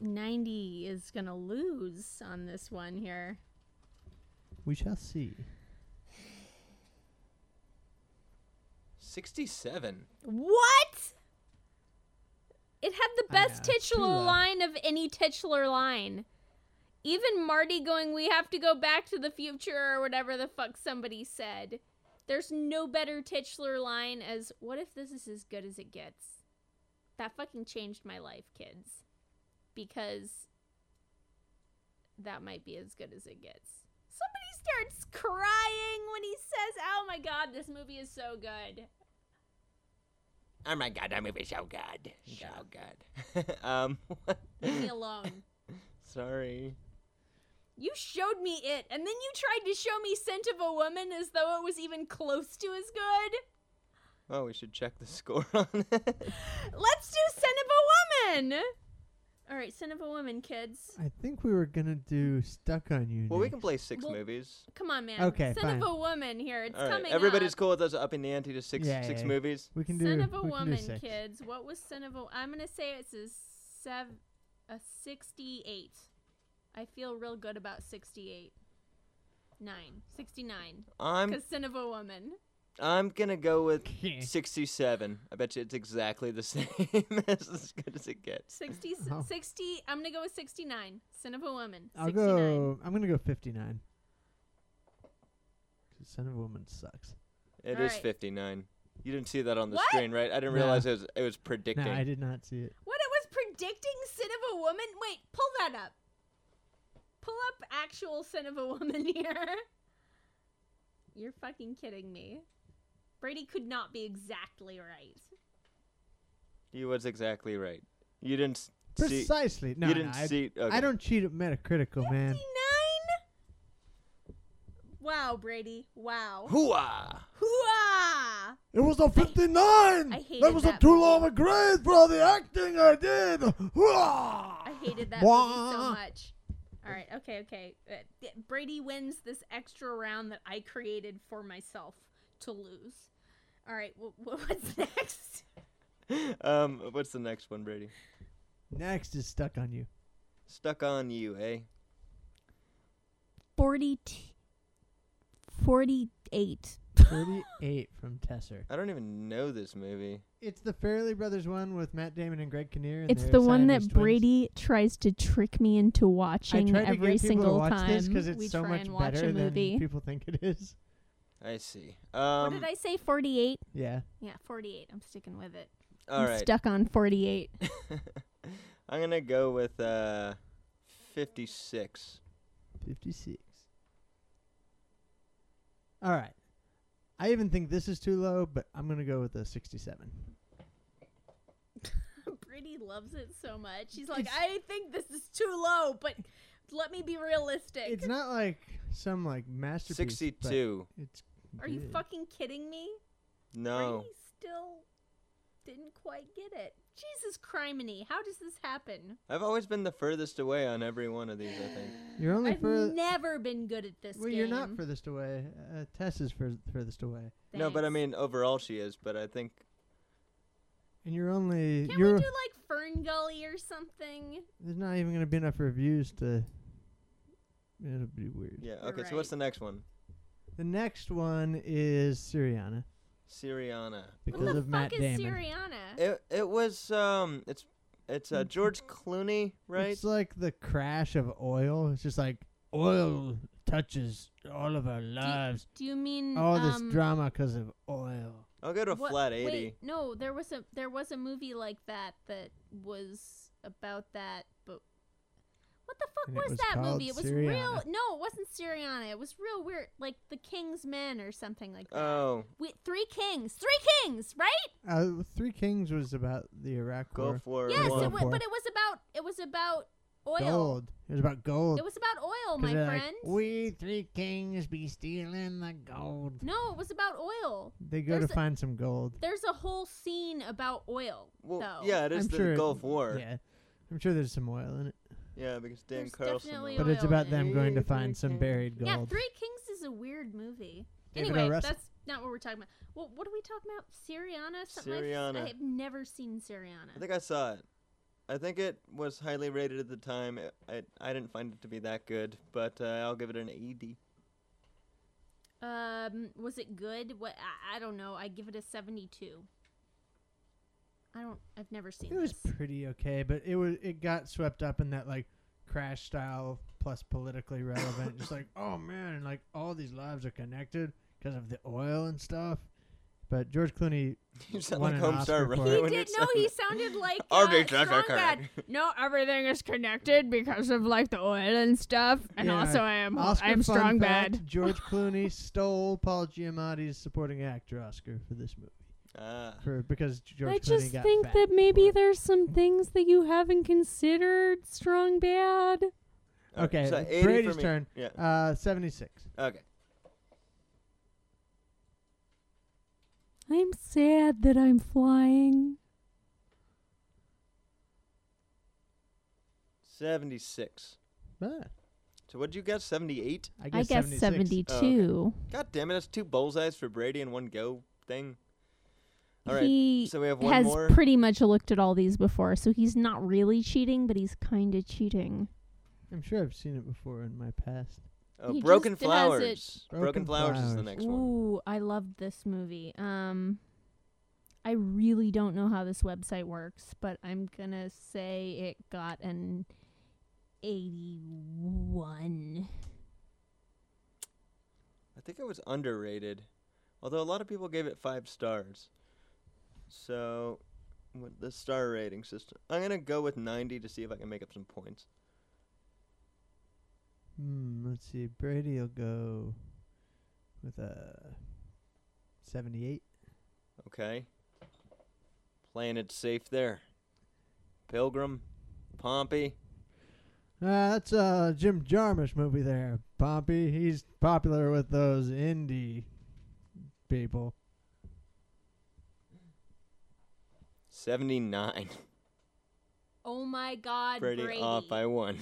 90 is going to lose on this one here. We shall see. 67. What? It had the best know, it's too titular low. line of any titular line. Even Marty going, we have to go back to the future or whatever the fuck somebody said. There's no better titular line as, what if this is as good as it gets? That fucking changed my life, kids. Because that might be as good as it gets. Somebody starts crying when he says, oh my god, this movie is so good. Oh my god, that movie's so good. So good. [laughs] um? Leave me alone. [laughs] Sorry. You showed me it, and then you tried to show me Scent of a Woman as though it was even close to as good. Oh, we should check the score [laughs] on it. Let's do Scent of a Woman! Alright, Scent of a Woman, kids. I think we were gonna do Stuck on You. well, we next. can play six Well, movies. Come on, man. Okay, Scent fine. of a Woman here. It's All right, coming everybody's up. cool with us upping the ante to six Yeah, six yeah. movies. We can do. Scent of a we can do Woman, six. kids. What was Scent of a... I'm gonna say it's a, sev- a 68. I feel real good about 68. 9. 69. I'm Because Scent of a Woman. I'm gonna go with [laughs] 67. I bet you it's exactly the [laughs] same [laughs] as as good as it gets. 60, Oh. 60 I'm gonna go with 69. Son of a woman. I'll 69. go. I'm gonna go 59. 'Cause Son of a Woman sucks. It is Alright. 59. You didn't see that on the What? screen, right? I didn't No. realize it was it was predicting. No, I did not see it. What it was predicting son of a woman? Wait, pull that up. Pull up actual son of a woman here. You're fucking kidding me. Brady could not be exactly right. You was exactly right. You didn't s- see. Precisely. No, you didn't I, see. Okay. I don't cheat at Metacritical, man. 59? Wow, Brady. Wow. Hooah! Hooah! It was a 59. I hated that was a that too low of a grade for all the acting I did. I hated that movie so much. All right, okay, okay. Uh, Brady wins this extra round that I created for myself to lose. All right, wh- wh- [laughs] what's next? um, what's the next one, Brady? Next is Stuck on You. Stuck on you, eh? 40 48. 38 from Tesser. I don't even know this movie. It's the Farrelly Brothers one with Matt Damon and Greg Kinnear. and It's they're the one that twins. Brady tries to trick me into I watching tried to every get single to watch time this because we it's so try much and watch better a than movie. people think it is. I see. what Um, did I say? 48? Yeah. Yeah, 48. I'm sticking with it. all I'm right. stuck on 48. [laughs] I'm gonna go with uh, 56. 56. All right. I even think this is too low, but I'm going to go with a 67. [laughs] Brady loves it so much. She's like, It's- I think this is too low, but let me be realistic. It's not like some like masterpiece. but 62. It's Are you fucking kidding me? No. Brady still didn't quite get it. Jesus criminy, how does this happen? I've always been the furthest away on every one of these, I think. You're only I've for never been good at this Well, game. you're not furthest away. Uh, Tess is fur- furthest away. No, but I mean, overall she is, but I think. And you're only Can't you're we do like Fern Gully or something? there's not even going to be enough reviews to It'll be weird. Yeah, You're okay, so what's right. the next one? The next one is Syriana Syriana. because what the of fuck Matt is Damon. Syriana? It it was um it's it's uh, George Clooney, right? It's like the crash of oil. It's just like oil touches all of our lives. Do you mean All this um, drama because of oil. I'll go to what- flat 80. Wait, no, there was a there was a movie like that that was about that, but what the fuck And was, was that movie? It was real. No, it wasn't Syriana. It was real weird, like The King's Men or something like that. Oh, We, three kings, three kings, right? Uh, Three Kings was about the Iraq go War. for yes, War. it wa- For- but it was about it was about oil. Gold. It was about gold. It was about oil, my they're like, friend. we three kings be stealing the gold. no, it was about oil. They go There's to a- find some gold. There's a whole scene about oil, Well, though. yeah, it is I'm the sure Gulf War. Yeah, I'm sure there's some oil in it, Yeah, because Dan There's Carlson. definitely but it's oil about in them it. going to Three find some buried gold. Yeah, Three Kings is a weird movie. David O. Anyway, Russell. that's not what we're talking about. Well, what are we talking about? Syriana? Something I've- Syriana. I have never seen Syriana. I think I saw it. I think it was highly rated at the time. It, I I didn't find it to be that good, but uh, I'll give it an 80. Um, was it good? What I, I don't know. I give it a seventy-two. I don't. I've never seen It was pretty okay, but it was it got swept up in that like crash style plus politically relevant. just like [laughs] oh man, and like all these lives are connected because of the oil and stuff. But George Clooney, [laughs] You sound Won like an Homestar Oscar for it. he did. you No, he [laughs] sounded like Our uh, big Josh Strong Bad. No, everything is connected because of like the oil and stuff, and Yeah, also I am Oscar I am fun strong fact, bad. George Clooney stole Paul Giamatti's supporting actor Oscar for this movie Ah. for because George I Clooney just got think that maybe there's some things that you haven't considered strong bad. Alright, Okay, so Brady's turn. Yeah. uh seventy six. Okay. I'm sad that I'm flying. 76. Ah, So what'd you get? 78? I I guess, guess 76. 72. God damn it, that's two bullseyes for Brady in one go thing. All right. he so we have one has more. pretty much looked at all these before, so he's not really cheating, but he's kind of cheating. I'm sure I've seen it before in my past. oh, he Broken just has it- Flowers. Broken, Broken Flowers, is the Flowers. next one. Ooh, I loved this movie. Um, I really don't know how this website works, but I'm gonna say it got an 81. I think it was underrated, although a lot of people gave it five stars. So, with the star rating system, I'm gonna go with 90 to see if I can make up some points. Hmm, let's see. Brady will go with a 78. Okay. Playing it safe there. Pilgrim, Pompey. Uh, that's a Jim Jarmusch movie there. Pompey, he's popular with those indie people. 79. Oh my God, Brady, Brady! off by one.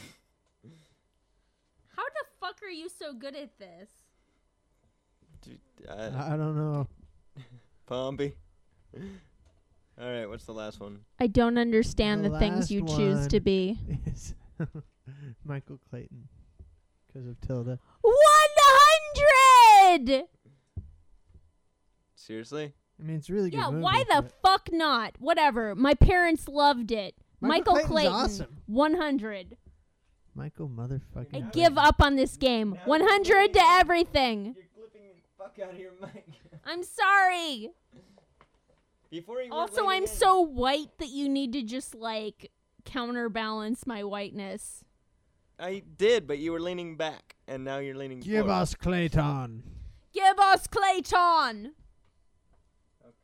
How the fuck are you so good at this? Dude, uh, I don't know. [laughs] Pompey. All right, what's the last one? I don't understand The the, things you last choose to one. be. It's [laughs] Michael Clayton because of Tilda. 100! Seriously? I mean, it's a really good. Yeah, movie, why the but fuck not? Whatever. My parents loved it. Michael Michael, Clayton's Clayton, awesome. 100. Michael motherfucking. I Yeah. give up on this game. Now 100 to everything. You're clipping the fuck out of your mic. [laughs] I'm sorry. Before you were Also, leaning I'm in. so white that you need to just like counterbalance my whiteness. I did, but you were leaning back, and now you're leaning Give forward. us Clayton. Give us Clayton.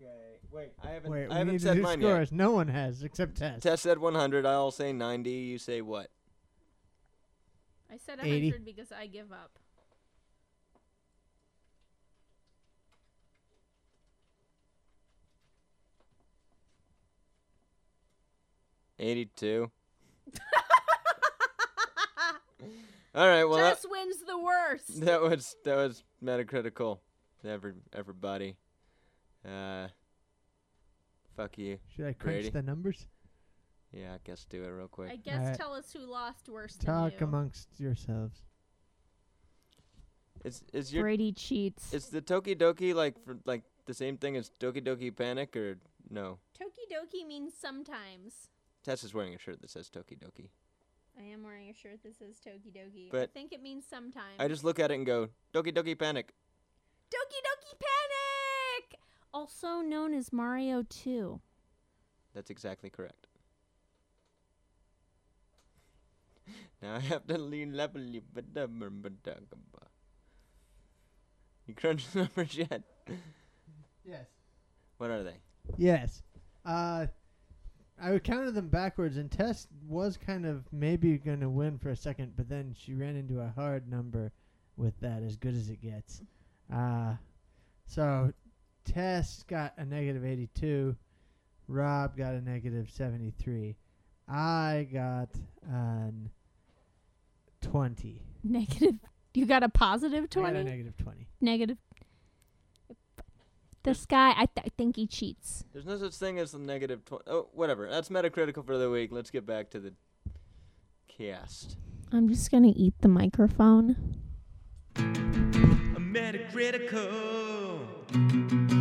Okay. Wait, I haven't. Wait, I haven't said mine scores. No one has except Tess. yet. Tess said 100. I'll say 90. You say what? I said 80. 100 because I give up. 82. [laughs] All right. Well, that, wins the worst. that was that was metacritical. Every everybody. Uh. Fuck you. Should I crunch Brady. the numbers? Yeah, I guess do it real quick. I guess Alright. tell us who lost worse than Talk you. amongst yourselves. Is is your Brady cheats. is the Toki Doki like for like the same thing as Doki Doki Panic or no? Toki Doki means sometimes. Tess is wearing a shirt that says Toki Doki. I am wearing a shirt that says Toki Doki. I But think it means sometimes. I just look at it and go Doki Doki Panic. Doki Doki Panic! Also known as Mario 2. That's exactly correct. [laughs] Now I have to lean level you but You crunch the numbers [laughs] yet? Yes. What are they? Yes. Uh, I counted them backwards, and Tess was kind of maybe going to win for a second, but then she ran into a hard number with that, as good as it gets. Uh, so Tess got a negative 82. Rob got a negative 73. I got an 20. Negative. You got a positive I got a 20? negative Negative. this guy. I, th- I think he cheats. There's no such thing as a negative twenty. Oh, whatever. That's Metacritical for the week. Let's get back to the cast. I'm just gonna eat the microphone. A Metacritical.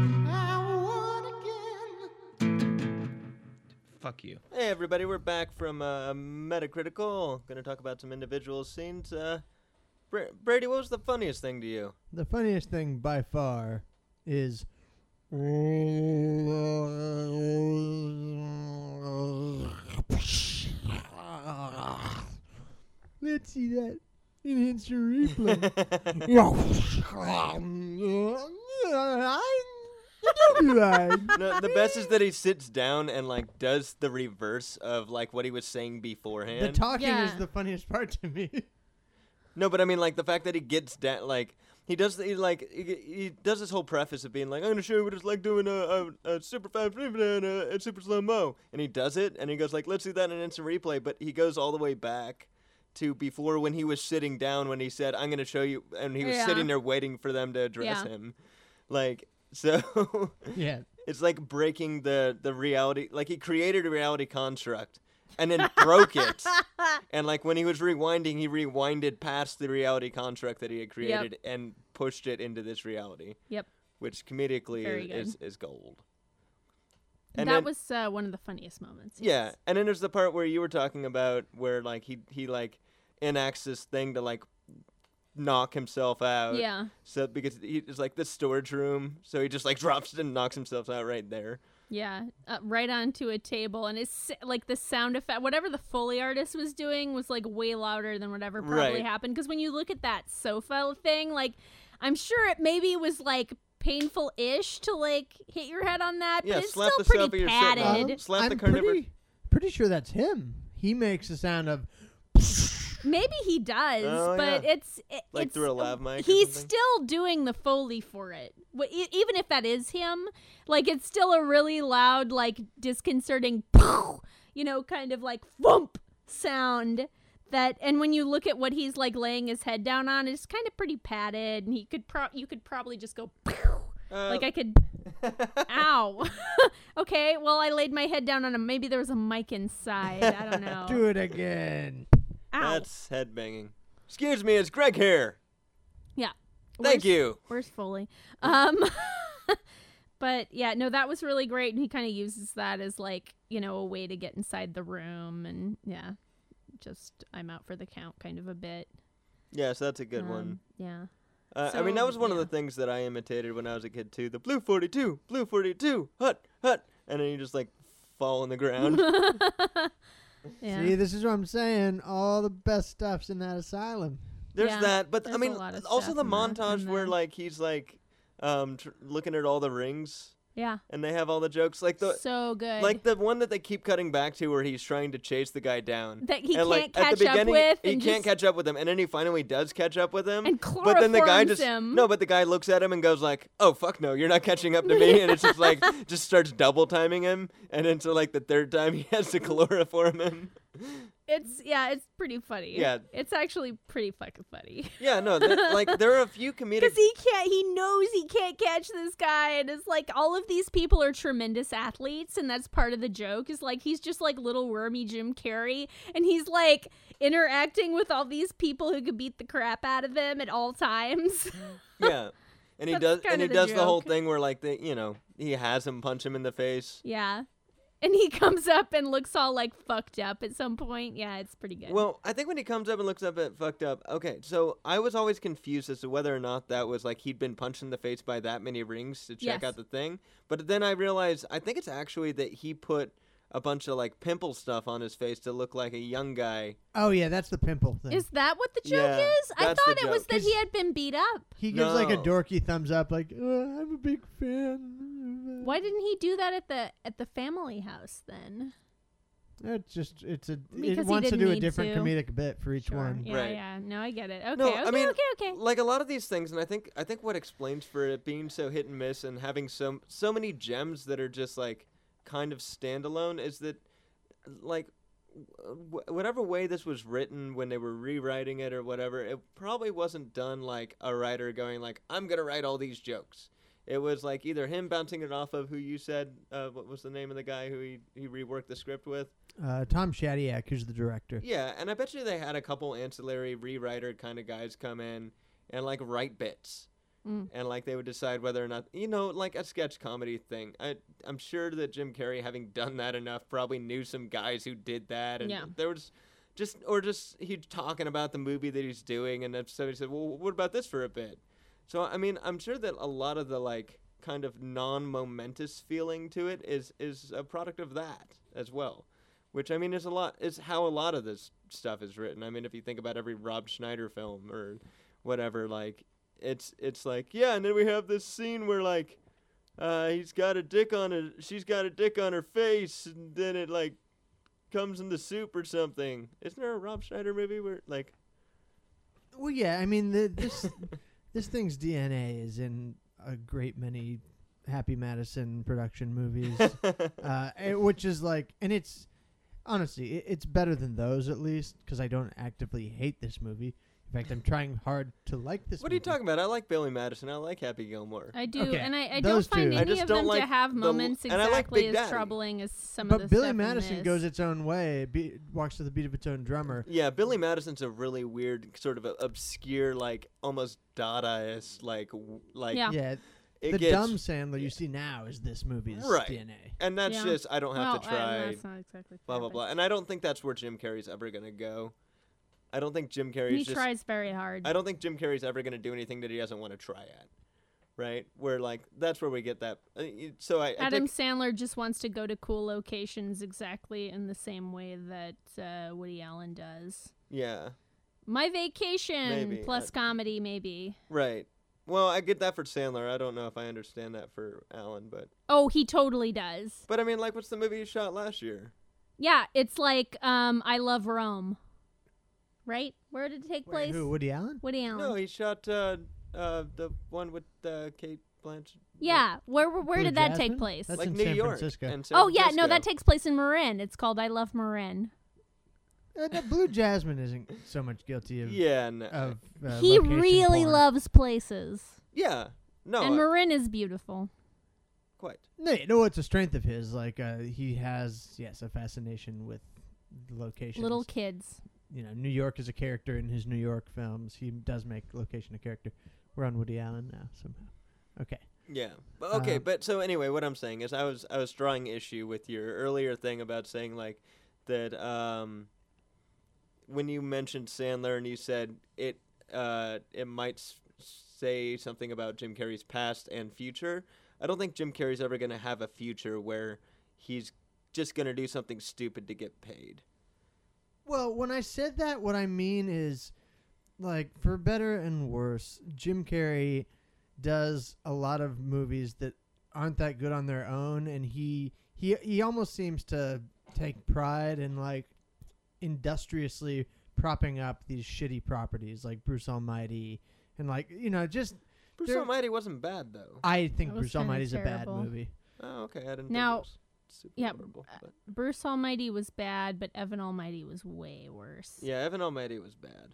Fuck you. Hey everybody, we're back from uh, Metacritical. Gonna talk about some individual scenes. Uh, Bra- Brady, what was the funniest thing to you? The funniest thing by far is. Let's see that in instant replay. No, the best is that he sits down and like does the reverse of like what he was saying beforehand. the beforehand. talking is the funniest part to me. no, but I mean like the fact that he gets down like he does the, he like he, he does this whole preface of being like I'm gonna show you what it's like doing a, a, a super fast and a, a super slow mo, and he does it and he goes like let's do that in an instant replay, but he goes all the way back to before when he was sitting down when he said I'm gonna show you, and he was Yeah. sitting there waiting for them to address Yeah. him, like so. yeah. [laughs] It's like breaking the the reality. Like he created a reality construct and then broke it. [laughs] And like when he was rewinding, he rewinded past the reality construct that he had created and pushed it into this reality, Yep. which comedically is, is is gold. And that then, was uh, one of the funniest moments. yeah, yes. and then there's the part where you were talking about where like he he like enacts this thing to like knock himself out. Yeah. So because he, it's like the storage room, so he just like [laughs] drops it and knocks himself out right there. Yeah, uh, right onto a table, and it's like the sound effect, whatever the foley artist was doing, was like way louder than whatever probably Right. happened. Because when you look at that sofa thing, like I'm sure it maybe was like painful-ish to like hit your head on that, Yeah, but it's slap still the sofa pretty you're sitting on. padded. Slap the I'm carnivorous- pretty, pretty sure that's him. He makes the sound of. Maybe he does, Oh, but yeah. it's it, Like it's, through a lav mic He's something? still doing the foley for it, Wh- e- even if that is him. Like it's still a really loud, like disconcerting, [laughs] you know, kind of like thump sound. That and when you look at what he's like laying his head down on, it's kind of pretty padded, and he could pro you could probably just go. [laughs] Uh, Like I could, [laughs] ow. okay, well I laid my head down on him. Maybe there was a mic inside. I don't know. Do it again. Ow. That's head banging. Excuse me, it's Greg here. yeah. Thank Where's- you. Where's Foley? Um, [laughs] but yeah, no, that was really great, and he kind of uses that as like you know a way to get inside the room, and yeah, just I'm out for the count kind of a bit. Yeah, so that's a good one. Um, Yeah. Uh, I mean, that was one of the things that I imitated when I was a kid too. The blue forty-two, blue forty-two, hut, hut, and then you just like fall on the ground. [laughs] [laughs] Yeah. See, this is what I'm saying. All the best stuff's in that asylum. There's Yeah, that, but I there's a mean, also the montage in where like he's like um tr- looking at all the rings yeah. and they have all the jokes, like the so good. like the one that they keep cutting back to where he's trying to chase the guy down. that he and can't like at catch up with, he can't catch up with him, and then he finally does catch up with him. and but then the guy just him. no, but the guy looks at him and goes like, "Oh fuck no, you're not catching up to me," and it's just like [laughs] just starts double timing him, and so like the third time he has to [laughs] chloroform him. It's yeah, it's pretty funny. Yeah. It's actually pretty fucking funny. Yeah, no, like there are a few [laughs] comedic. Because he can't, he knows he can't catch this guy, and it's like all of these people are tremendous athletes, and that's part of the joke. Is like he's just like little wormy Jim Carrey, and he's like interacting with all these people who could beat the crap out of him at all times. [laughs] yeah, and he That's does, and he the does the whole thing where like the you know he has him punch him in the face. yeah, and he [laughs] comes up and looks all like fucked up at some point. Yeah, it's pretty good. Well, I think when he comes up and looks up at fucked up, okay, so I was always confused as to whether or not that was like he'd been punched in the face by that many rings to check Yes. out the thing. But then I realized I think it's actually that he put a bunch of like pimple stuff on his face to look like a young guy. Oh yeah, that's the pimple thing. is that what the joke Yeah, is? I thought it was that he had been beat up. he gives like a dorky thumbs up, like uh, I'm a big fan. Why didn't he do that at the at the family house then? It's just it's a Because it he wants to didn't do a need different to. comedic bit for each Sure. one. Yeah, Right. yeah. No, I get it. Okay, No, okay, I mean, okay, okay. Like a lot of these things, and I think I think what explains for it being so hit and miss and having so so many gems that are just like kind of standalone is that like w- whatever way this was written when they were rewriting it or whatever, it probably wasn't done like a writer going like I'm gonna write all these jokes. It was like either him bouncing it off of who you said. Uh, what was the name of the guy who he he reworked the script with? Uh, Tom Shadyac, who's the director. Yeah, and I bet you they had a couple ancillary rewriter kind of guys come in and like write bits. Mm. And like they would decide whether or not you know, like a sketch comedy thing. I I'm sure that Jim Carrey, having done that enough, probably knew some guys who did that, and Yeah. there was just or just he's talking about the movie that he's doing, and if somebody said, "Well, what about this for a bit?" So I mean, I'm sure that a lot of the like kind of non-momentous feeling to it is is a product of that as well which I mean is a lot is how a lot of this stuff is written. I mean, if you think about every Rob Schneider film or whatever, like it's it's like yeah, and then we have this scene where like uh, he's got a dick on it, she's got a dick on her face, and then it like comes in the soup or something. Isn't there a Rob Schneider movie where like Well, yeah, I mean, the, this [laughs] this thing's DNA is in a great many Happy Madison production movies, [laughs] uh, and- which is like, and it's honestly, it, it's better than those at least because I don't actively hate this movie. In fact, I'm trying hard to like this. what are you movie. talking about? I like Billy Madison. I like Happy Gilmore. I do, Okay, and I, I don't those find two. I any just of don't them like to have the- moments and I like exactly Big as Daddy. troubling as some of the But Billy stuff in Madison this. goes its own way. Be, walks to the beat of its own drummer. Yeah, Billy Madison's a really weird, sort of a obscure, like almost Dadaist, like w- like Yeah. Yeah, it the gets, dumb Sandler you see now is this movie's Right. DNA. and that's Yeah. just I don't have well, to I- try. that's not exactly blah blah but blah. And I don't think that's where Jim Carrey's ever gonna go. I don't think Jim Carrey. He just. tries very hard. I don't think Jim Carrey's ever gonna do anything that he doesn't want to try at. Right, where like that's where we get that. uh, So I, I Adam think, Sandler just wants to go to cool locations exactly in the same way that uh, Woody Allen does. yeah, My vacation Maybe, plus comedy, maybe. right. Well, I get that for Sandler. I don't know if I understand that for Allen, but Oh, he totally does. but I mean, like, what's the movie he shot last year? Yeah, it's like um, I Love Rome. Right? Where did it take Wait, place? who? Woody Allen? Woody Allen. No, he shot uh, uh, the one with uh, Cate Blanchett. yeah, where where, where Blue did that Jasmine? take place? That's like in New San York. Francisco. and San oh yeah, no, that takes place in Marin. It's called I Love Marin. Uh, no, Blue Jasmine isn't so much guilty of. Yeah, no, of uh, he location really porn. loves places, yeah, no, and uh, Marin is beautiful. quite. No, no, it's a strength of his. Like uh, he has, yes, a fascination with locations. Little kids. You know, New York is a character in his New York films. He does make location a character. We're on Woody Allen now somehow. Okay. Yeah. But okay, Uh, but so anyway, what I'm saying is I was I was drawing issue with your earlier thing about saying like that um when you mentioned Sandler and you said it uh it might s- say something about Jim Carrey's past and future. I don't think Jim Carrey's ever going to have a future where he's just going to do something stupid to get paid. Well, when I said that, what I mean is, like, for better and worse, Jim Carrey does a lot of movies that aren't that good on their own, and he he he almost seems to take pride in like industriously propping up these shitty properties like Bruce Almighty and like you know just Bruce Almighty wasn't bad though. I think Bruce kinda Almighty's a bad movie. Oh, okay. I didn't Now- think it was super yeah, horrible. uh, but- Bruce Almighty was bad, but Evan Almighty was way worse. Yeah, Evan Almighty was bad.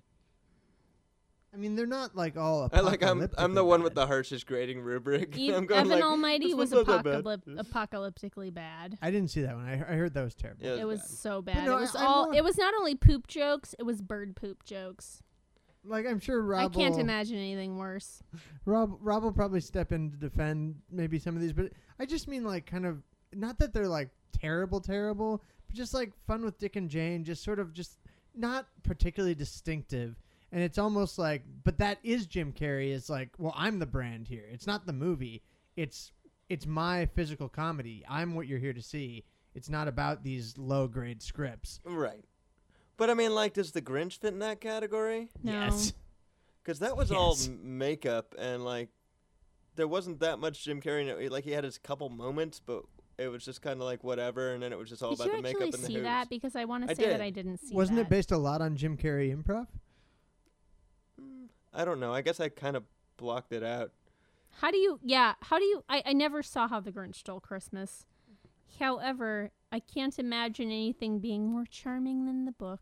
I mean, they're not like all. I [laughs] like I'm I'm the apocalyptically one with the harshest grading rubric. [laughs] Eve- I'm going Evan like Almighty was one's not that bad. [laughs] apocalyptically bad. I didn't see that one. I, I heard that was terrible. Yeah, It was bad. so bad. no, it was I- all. more- It was not only poop jokes. It was bird poop jokes. Like I'm sure Rob. I can't will, imagine anything worse. Rob Rob will probably step in to defend maybe some of these, but I just mean like kind of not that they're like terrible, terrible, but just like fun with Dick and Jane, just sort of just not particularly distinctive. And it's almost like, but that is Jim Carrey. It's like, well, I'm the brand here. It's not the movie. It's it's my physical comedy. I'm what you're here to see. It's not about these low grade scripts. right. But I mean, like, does the Grinch fit in that category? No. Yes. Because that was all Yes. m- makeup and like, there wasn't that much Jim Carrey. in it. Like, he had his couple moments, but it was just kind of like whatever, and then it was just all Did about the makeup and the Did you actually see hooves. that? Because I want I to say that. I didn't see. Wasn't that. it based a lot on Jim Carrey improv? Mm, I don't know. I guess I kind of blocked it out. How do you? Yeah. How do you? I, I never saw How the Grinch Stole Christmas. However, I can't imagine anything being more charming than the book.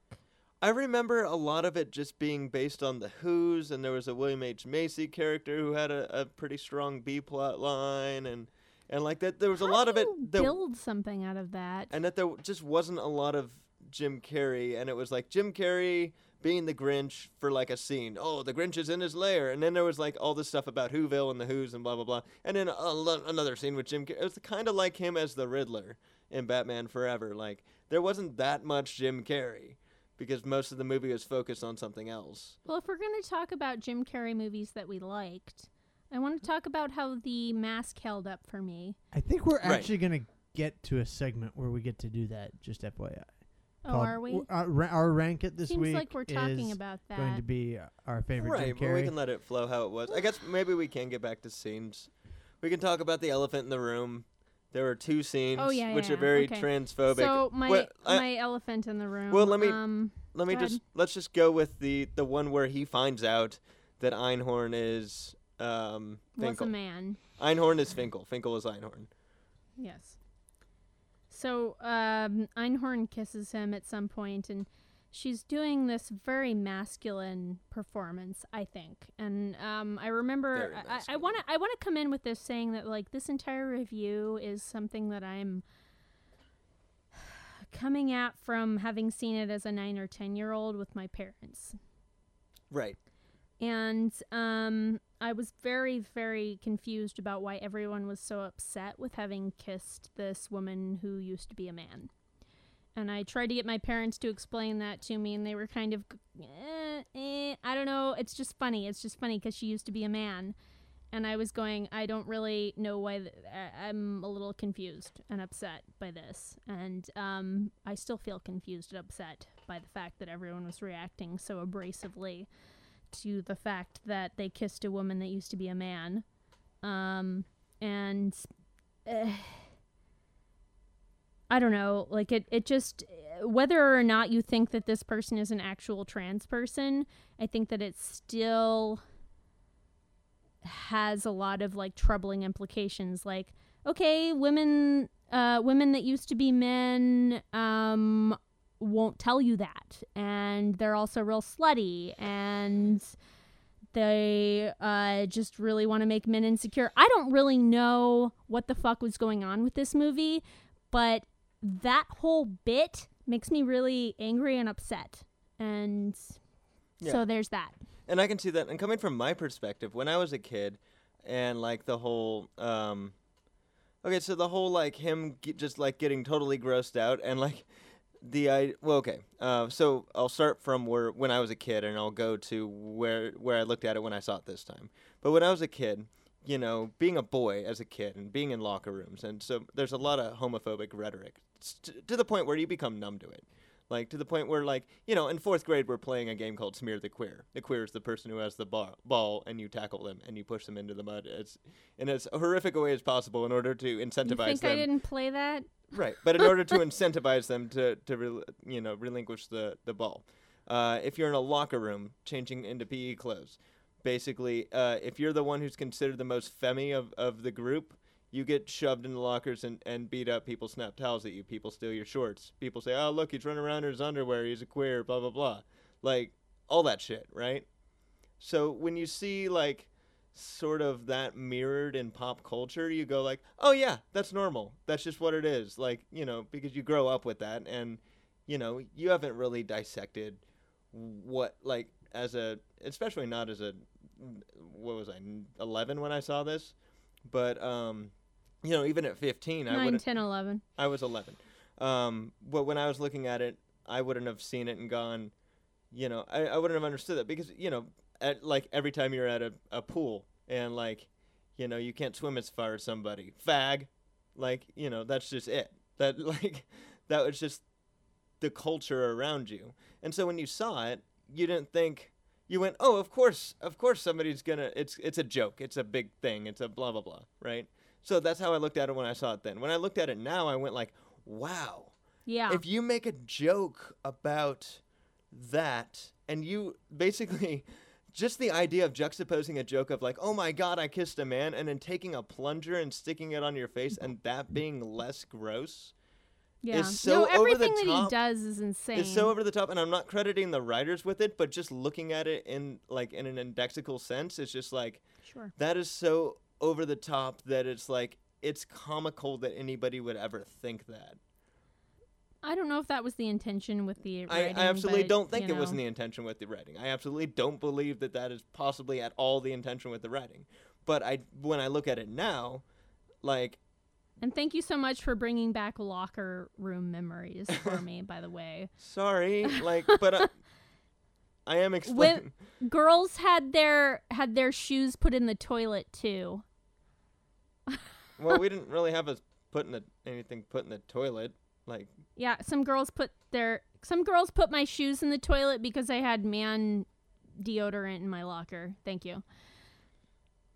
I remember a lot of it just being based on the Who's, and there was a William H Macy character who had a, a pretty strong B plot line, and and like that. There was a lot of it. that- build something out of that. and that there just wasn't a lot of Jim Carrey, and it was like Jim Carrey being the Grinch for like a scene. Oh, the Grinch is in his lair, and then there was like all this stuff about Whoville and the Who's and blah blah blah, and then lo- another scene with Jim. Carrey. It was kind of like him as the Riddler in Batman Forever. Like there wasn't that much Jim Carrey because most of the movie was focused on something else. Well, if we're going to talk about Jim Carrey movies that we liked, I want to talk about how the mask held up for me. I think we're Right. actually gonna get to a segment where we get to do that. Just FYI. Oh, called- are we? w- Our, ra- our rank it this Seems week like we're talking is about that. going to be uh, our favorite right, Jim but we Carrey. can let it flow how it was. I guess maybe we can get back to scenes. We can talk about the elephant in the room. There were two scenes, Oh, yeah, which yeah, are very okay. transphobic. so my Well, I- my elephant in the room. Well, let me- Um, Let me Go just ahead. let's just go with the the one where he finds out that Einhorn is um was a Finkel. man. Einhorn is Finkel. Finkel is Einhorn. Yes. So um, Einhorn kisses him at some point, and she's doing this very masculine performance, I think. And um, I remember I- I want to I want to come in with this saying that like this entire review is something that I'm [sighs] coming at from having seen it as a nine or ten year old with my parents. Right. and um, I was very, very confused about why everyone was so upset with having kissed this woman who used to be a man. And I tried to get my parents to explain that to me, and they were kind of, eh, eh, I don't know. It's just funny. It's just funny because she used to be a man. And I was going, I don't really know why. Th- I- I'm a little confused and upset by this. And um, I still feel confused and upset by the fact that everyone was reacting so abrasively to the fact that they kissed a woman that used to be a man. Um, and eh, I don't know, like it, it just, whether or not you think that this person is an actual trans person, I think that it still has a lot of like troubling implications. Like, okay, women, uh, women that used to be men, um, won't tell you that. And they're also real slutty. And they uh, just really want to make men insecure. I don't really know what the fuck was going on with this movie but that whole bit makes me really angry and upset. And Yeah. so there's that. And I can see that. And coming from my perspective, when I was a kid, and like the whole, um, okay, so the whole like him get, just like getting totally grossed out, and like the I well, okay, uh, so I'll start from where when I was a kid, and I'll go to where where I looked at it when I saw it this time. But when I was a kid, you know, being a boy as a kid and being in locker rooms, and so there's a lot of homophobic rhetoric to the point where you become numb to it. Like to the point where, like you know, in fourth grade, we're playing a game called Smear the Queer. The queer is the person who has the ball, ball, and you tackle them and you push them into the mud. It's in as horrific a way as possible in order to you incentivize think them. i didn't play that Right, but in order to [laughs] incentivize them to to rel- you know relinquish the the ball, uh, if you're in a locker room changing into PE clothes, basically, uh, if you're the one who's considered the most femmy of, of the group, you get shoved into lockers and, and beat up. People snap towels at you. People steal your shorts. People say, "Oh, look, he's running around in his underwear. He's a queer." Blah blah blah, like all that shit, right? So when you see like sort of that mirrored in pop culture, you go like, "Oh yeah, that's normal. That's just what it is." Like, you know, because you grow up with that and you know, you haven't really dissected what like as a especially not as a what was I 11 when I saw this, but um you know, even at 15, I wouldn't 10 11 I was 11. Um, but when I was looking at it, I wouldn't have seen it and gone, you know, I, I wouldn't have understood that because, you know, at, like every time you're at a, a pool and like, you know, you can't swim as far as somebody. Fag. Like, you know, that's just it. That, [laughs] like, that was just the culture around you. And so when you saw it, you didn't think, you went, oh, of course, of course somebody's gonna, it's, it's a joke. It's a big thing. It's a blah, blah, blah, right? So that's how I looked at it when I saw it then. When I looked at it now, I went like, wow. yeah If you make a joke about that and you [laughs] basically just the idea of juxtaposing a joke of like, "Oh my god, I kissed a man," and then taking a plunger and sticking it on your face and that being less gross Yeah. is so no, over the everything that top. he does is insane. It's so over the top, and I'm not crediting the writers with it, but just looking at it in like in an indexical sense, it's just like sure. that is so over the top that it's like it's comical that anybody would ever think that. I don't know if that was the intention with the I, writing, I absolutely but, don't think it was know. the intention with the writing. I absolutely don't believe that that is possibly at all the intention with the writing. But I, when I look at it now, like And thank you so much for bringing back locker room memories [laughs] for me. By the way, sorry, [laughs] like, but I, I am explaining. [laughs] girls had their had their shoes put in the toilet too. Well, we didn't really have us putting the, anything put in the toilet. Like, Yeah, some girls put their some girls put my shoes in the toilet because I had man deodorant in my locker. Thank you.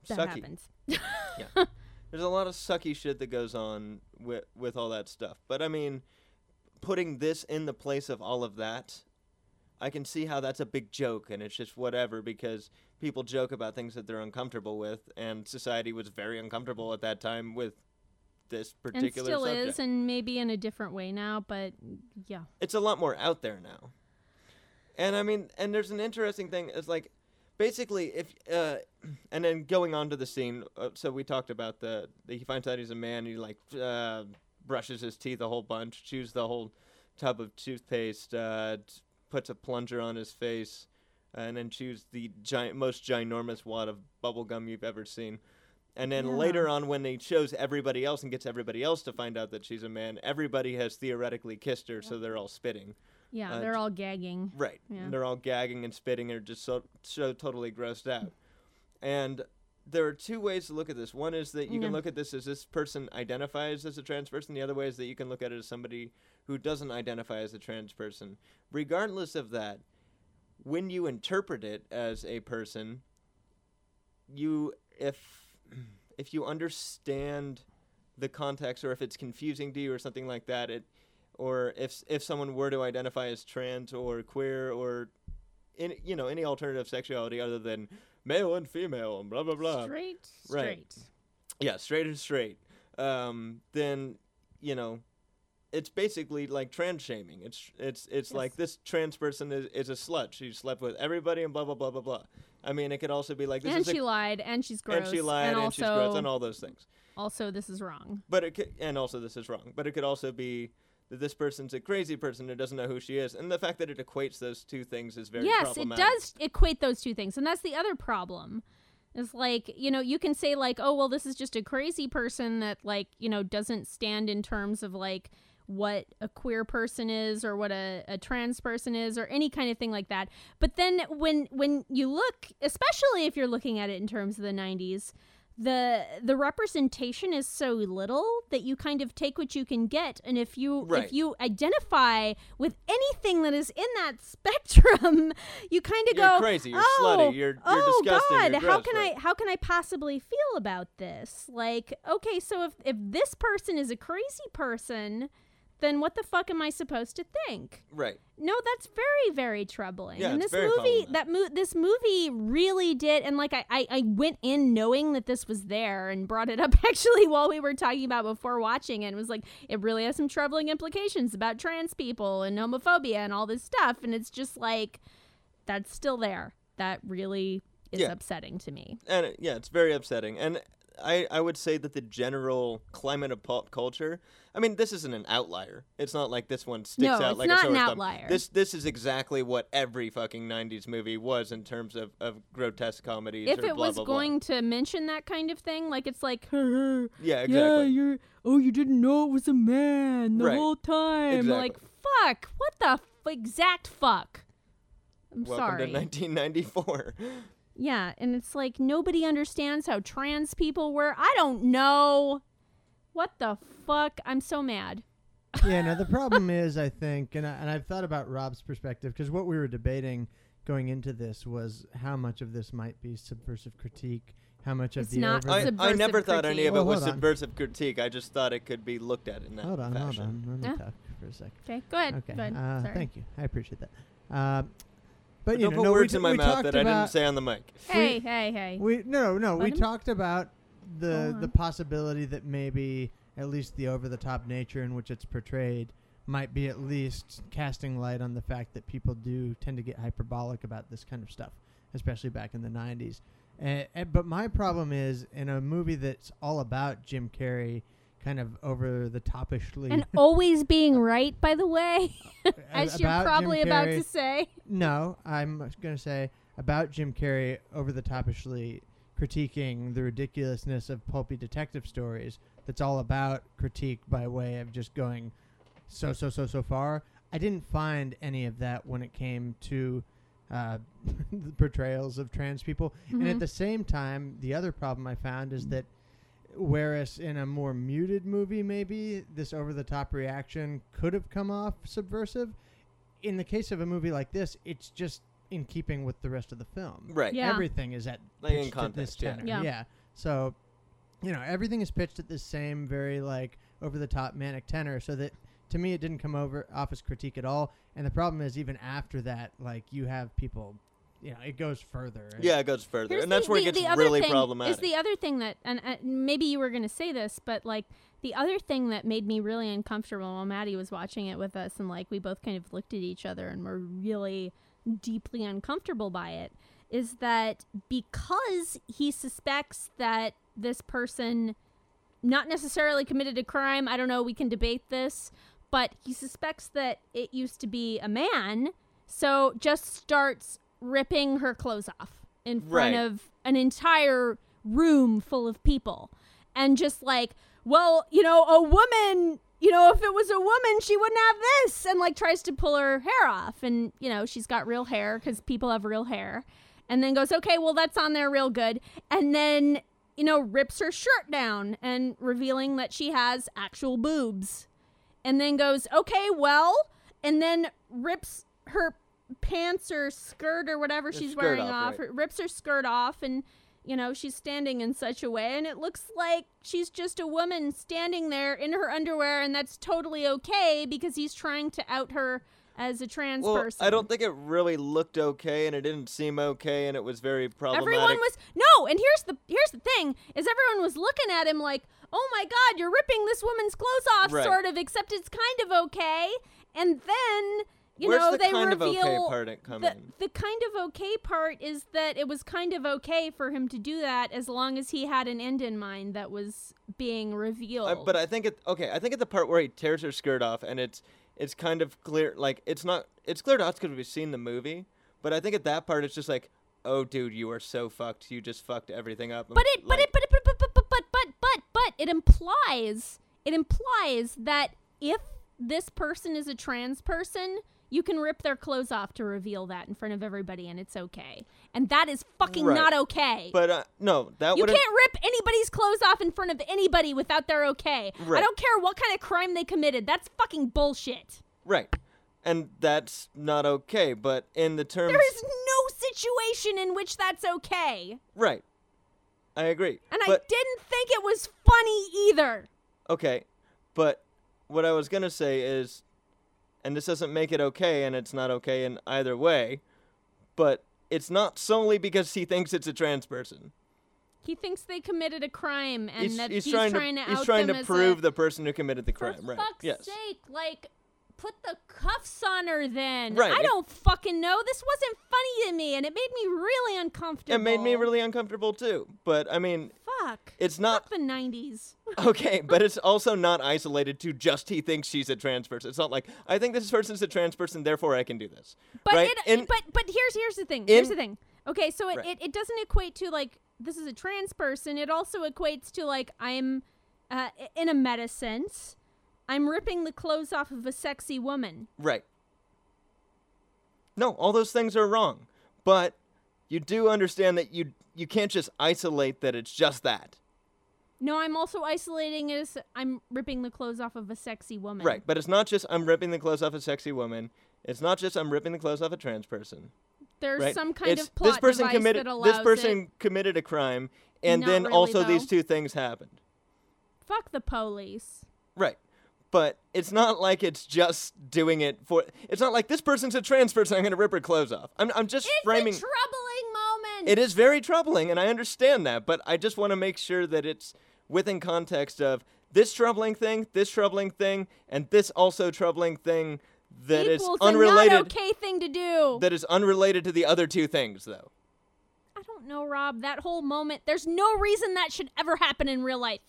That sucky. happens. [laughs] There's a lot of sucky shit that goes on with with all that stuff. But I mean, putting this in the place of all of that, I can see how that's a big joke and it's just whatever because people joke about things that they're uncomfortable with and society was very uncomfortable at that time with this particular and still subject. is and maybe in a different way now, but yeah. it's a lot more out there now. And I mean, and there's an interesting thing. It's like, basically, if uh, and then going on to the scene. Uh, so we talked about the, the he finds out he's a man. He like uh, brushes his teeth a whole bunch, chews the whole tub of toothpaste, uh, t- puts a plunger on his face, and then chews the giant, most ginormous wad of bubble gum you've ever seen. And then Yeah. later on, when he shows everybody else and gets everybody else to find out that she's a man, everybody has theoretically kissed her, so they're all spitting. Yeah, Uh, they're all gagging. Right. Yeah. And they're all gagging and spitting and are just so, so totally grossed out. And there are two ways to look at this. One is that you Yeah. can look at this as this person identifies as a trans person. The other way is that you can look at it as somebody who doesn't identify as a trans person. Regardless of that, when you interpret it as a person, you if [clears throat] if you understand the context or if it's confusing to you or something like that, it or if if someone were to identify as trans or queer or in you know any alternative sexuality other than male and female and blah blah blah Straight, Right. straight. yeah straight is straight um, then you know it's basically like trans shaming it's it's it's like this trans person is, is a slut she slept with everybody and blah blah blah blah blah i mean it could also be like this and she a, lied, and she's gross, and she lied and, and she's gross and all those things also this is wrong. but it could, and also this is wrong. But it could also be that this person's a crazy person who doesn't know who she is, and the fact that it equates those two things is very yes, it does equate those two things, and that's the other problem. Is like you know you can say like oh well this is just a crazy person that like you know doesn't stand in terms of like what a queer person is or what a, a trans person is or any kind of thing like that. But then when when you look especially if you're looking at it in terms of the 90s the the representation is so little that you kind of take what you can get. And if you Right. if you identify with anything that is in that spectrum [laughs] you kind of You're go crazy, you're oh, slutty, you're- you're oh, oh disgusting, god you're how can right. i how can i possibly feel about this? Like okay so if if this person is a crazy person then what the fuck am i supposed to think right. no, that's very, very troubling. Yeah, and this movie, that mo- this movie really did. And like, I, I, I went in knowing that this was there and brought it up [laughs] actually while we were talking about before watching it. And was like, it really has some troubling implications about trans people and homophobia and all this stuff. And it's just like, that's still there. That really is Yeah. upsetting to me. And it, yeah, it's very upsetting. And I, I would say that the general climate of pop culture. I mean, this isn't an outlier. It's not like this one sticks No, out it's like not a an sore thumb. outlier. This this is exactly what every fucking '90s movie was in terms of, of grotesque comedies. If or it blah, was blah, blah. going to mention that kind of thing, like it's like, [laughs] yeah, yeah, exactly. you're. Oh, you didn't know it was a man the Right. whole time. Exactly. Like, fuck. What the f- exact fuck? I'm Welcome sorry. to 1994. [laughs] yeah, and it's like nobody understands how trans people were. I don't know. What the fuck? I'm so mad. yeah, no, the [laughs] problem is, I think, and, I, and I've thought about Rob's perspective because what we were debating going into this was how much of this might be subversive critique, how much of the not over I, I Subversive never thought any of it critique. was Well, on. subversive critique. I just thought it could be looked at in that Hold on, hold fashion. on. Let me Yeah. talk for a second. Okay, go ahead. Okay. Go ahead. Uh, Sorry. thank you. I appreciate that. Uh, but But you don't know, put no, words t- in my we mouth that I didn't say on the mic. Hey, hey, hey. We no, no. Let We him- talked about the the possibility that maybe at least the over the top nature in which it's portrayed might be at least casting light on the fact that people do tend to get hyperbolic about this kind of stuff, especially back in the 90s. Uh, uh, but my problem is in a movie that's all about Jim Carrey, kind of over the topishly. And [laughs] always being right, by the way, [laughs] as you're probably about to say. No, I'm going to say about Jim Carrey over the topishly critiquing the ridiculousness of pulpy detective stories. That's all about critique by way of just going so so so so far. I didn't find any of that when it came to uh, [laughs] the portrayals of trans people. And Mhm. at the same time, the other problem I found is that whereas in a more muted movie, maybe this over the top reaction could have come off subversive. In the case of a movie like this, it's just in keeping with the rest of the film. Right. Yeah. Everything is at Like in pitched at this context, yeah. tenor. Yeah. So, you know, everything is pitched at this same very like over the top manic tenor. So that to me, it didn't come over office critique at all. And the problem is, even after that, like you have people, you know, it goes further. Yeah, it goes further, Here's and that's the, where the, it gets the other really thing problematic. Is the other thing that, and uh, maybe you were going to say this, but like the other thing that made me really uncomfortable while Maddie was watching it with us, and like we both kind of looked at each other and were really deeply uncomfortable by it, is that because he suspects that this person not necessarily committed a crime, I don't know, we can debate this, but he suspects that it used to be a man, so just starts ripping her clothes off in front Right. of an entire room full of people. And just like, well, you know, a woman, you know, if it was a woman, she wouldn't have this. And like tries to pull her hair off. And, you know, she's got real hair because people have real hair. And then goes, okay, well, that's on there real good. And then, you know, rips her shirt down and revealing that she has actual boobs. And then goes, okay, well, and then rips her pants or skirt or whatever The she's wearing off, off, right. rips her skirt off and you know she's standing in such a way and it looks like she's just a woman standing there in her underwear and that's totally okay because he's trying to out her as a trans well, person I don't think it really looked okay, and it didn't seem okay, and it was very problematic. everyone was no and here's the here's the thing is everyone was looking at him like oh my god you're ripping this woman's clothes off Right. sort of except it's kind of okay and then you Where's know the they kind reveal of okay part the, the kind of okay part is that it was kind of okay for him to do that as long as he had an end in mind that was being revealed. I, but I think it okay. I think at the part where he tears her skirt off and it's it's kind of clear like it's not it's clear to us because we've seen the movie. But I think at that part it's just like, oh dude, you are so fucked. You just fucked everything up. But it, like, but it, but it, but but but but but but but it implies it implies that if this person is a trans person you can rip their clothes off to reveal that in front of everybody, and it's okay. And that is fucking Right. not okay. But uh, no, that You can't rip anybody's clothes off in front of anybody without their okay. Right. I don't care what kind of crime they committed. That's fucking bullshit. right, and that's not okay. But in the terms, There is no situation in which that's okay. right, I agree. And I didn't think it was funny either. okay, but what I was gonna say is, and this doesn't make it okay, and it's not okay in either way, but it's not solely because he thinks it's a trans person. He thinks they committed a crime and he's, that he's he's, trying, trying, to, to, he's trying to prove a, the person who committed the For crime. Right? fuck's Yes. sake, like put the cuffs on her then. Right, I don't fucking know. This wasn't funny to me and it made me really uncomfortable. It made me really uncomfortable too. But I mean, fuck. it's not Fuck the 90s. [laughs] okay. But it's also not isolated to just he thinks she's a trans person. It's not like I think this person's a trans person, therefore I can do this. But right? it, In- but but here's here's the thing. here's in- the thing. Okay, so it, Right. it, it doesn't equate to like this is a trans person. It also equates to like I'm uh, in a meta sense. I'm ripping the clothes off of a sexy woman. Right. No, all those things are wrong. But you do understand that you you can't just isolate that it's just that. No, I'm also isolating as I'm ripping the clothes off of a sexy woman. Right. But it's not just I'm ripping the clothes off a sexy woman. It's not just I'm ripping the clothes off a trans person. There's right? some kind it's, of plot this person device committed that allows this person it. committed a crime and Not then really, also these two things happened. Fuck the police. Right. But it's not like it's just doing it for. It's not like this person's a trans person. I'm going to rip her clothes off. I'm, I'm just It's framing. moment. It is very troubling, and I understand that. But I just want to make sure that it's within context of this troubling thing, this troubling thing, and this also troubling thing that is Equals unrelated. a not okay thing to do. That is unrelated to the other two things, though. I don't know, Rob. That whole moment, there's no reason that should ever happen in real life.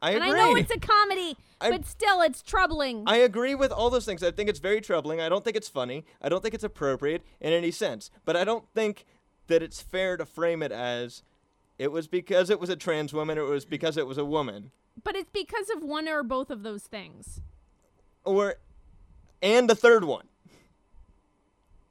I and agree. I know it's a comedy, [laughs] I- but still, it's troubling. I agree with all those things. I think it's very troubling. I don't think it's funny. I don't think it's appropriate in any sense. But I don't think that it's fair to frame it as it was because it was a trans woman or it was because it was a woman. but it's because of one or both of those things. Or and the third one.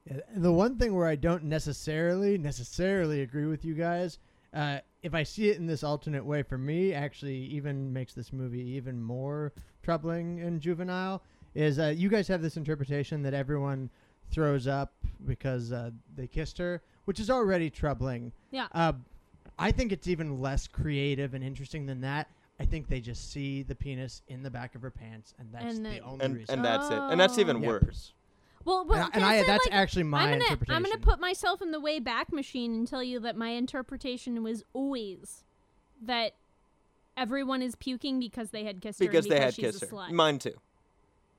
Yeah, the one thing where I don't necessarily necessarily agree with you guys, uh, if I see it in this alternate way, for me, actually even makes this movie even more troubling and juvenile. Is uh, you guys have this interpretation that everyone throws up because uh, they kissed her, which is already troubling. Yeah. Uh, I think it's even less creative and interesting than that. I think they just see the penis in the back of her pants, and that's And the then- only And reason. and that's it. And that's even Oh. Yeah. worse. Well, well and I, and I, that's like, actually my I'm gonna interpretation. I'm gonna put myself in the way back machine and tell you that my interpretation was always that everyone is puking because they had kissed her. and Because they had kissed a her. slut. Mine too.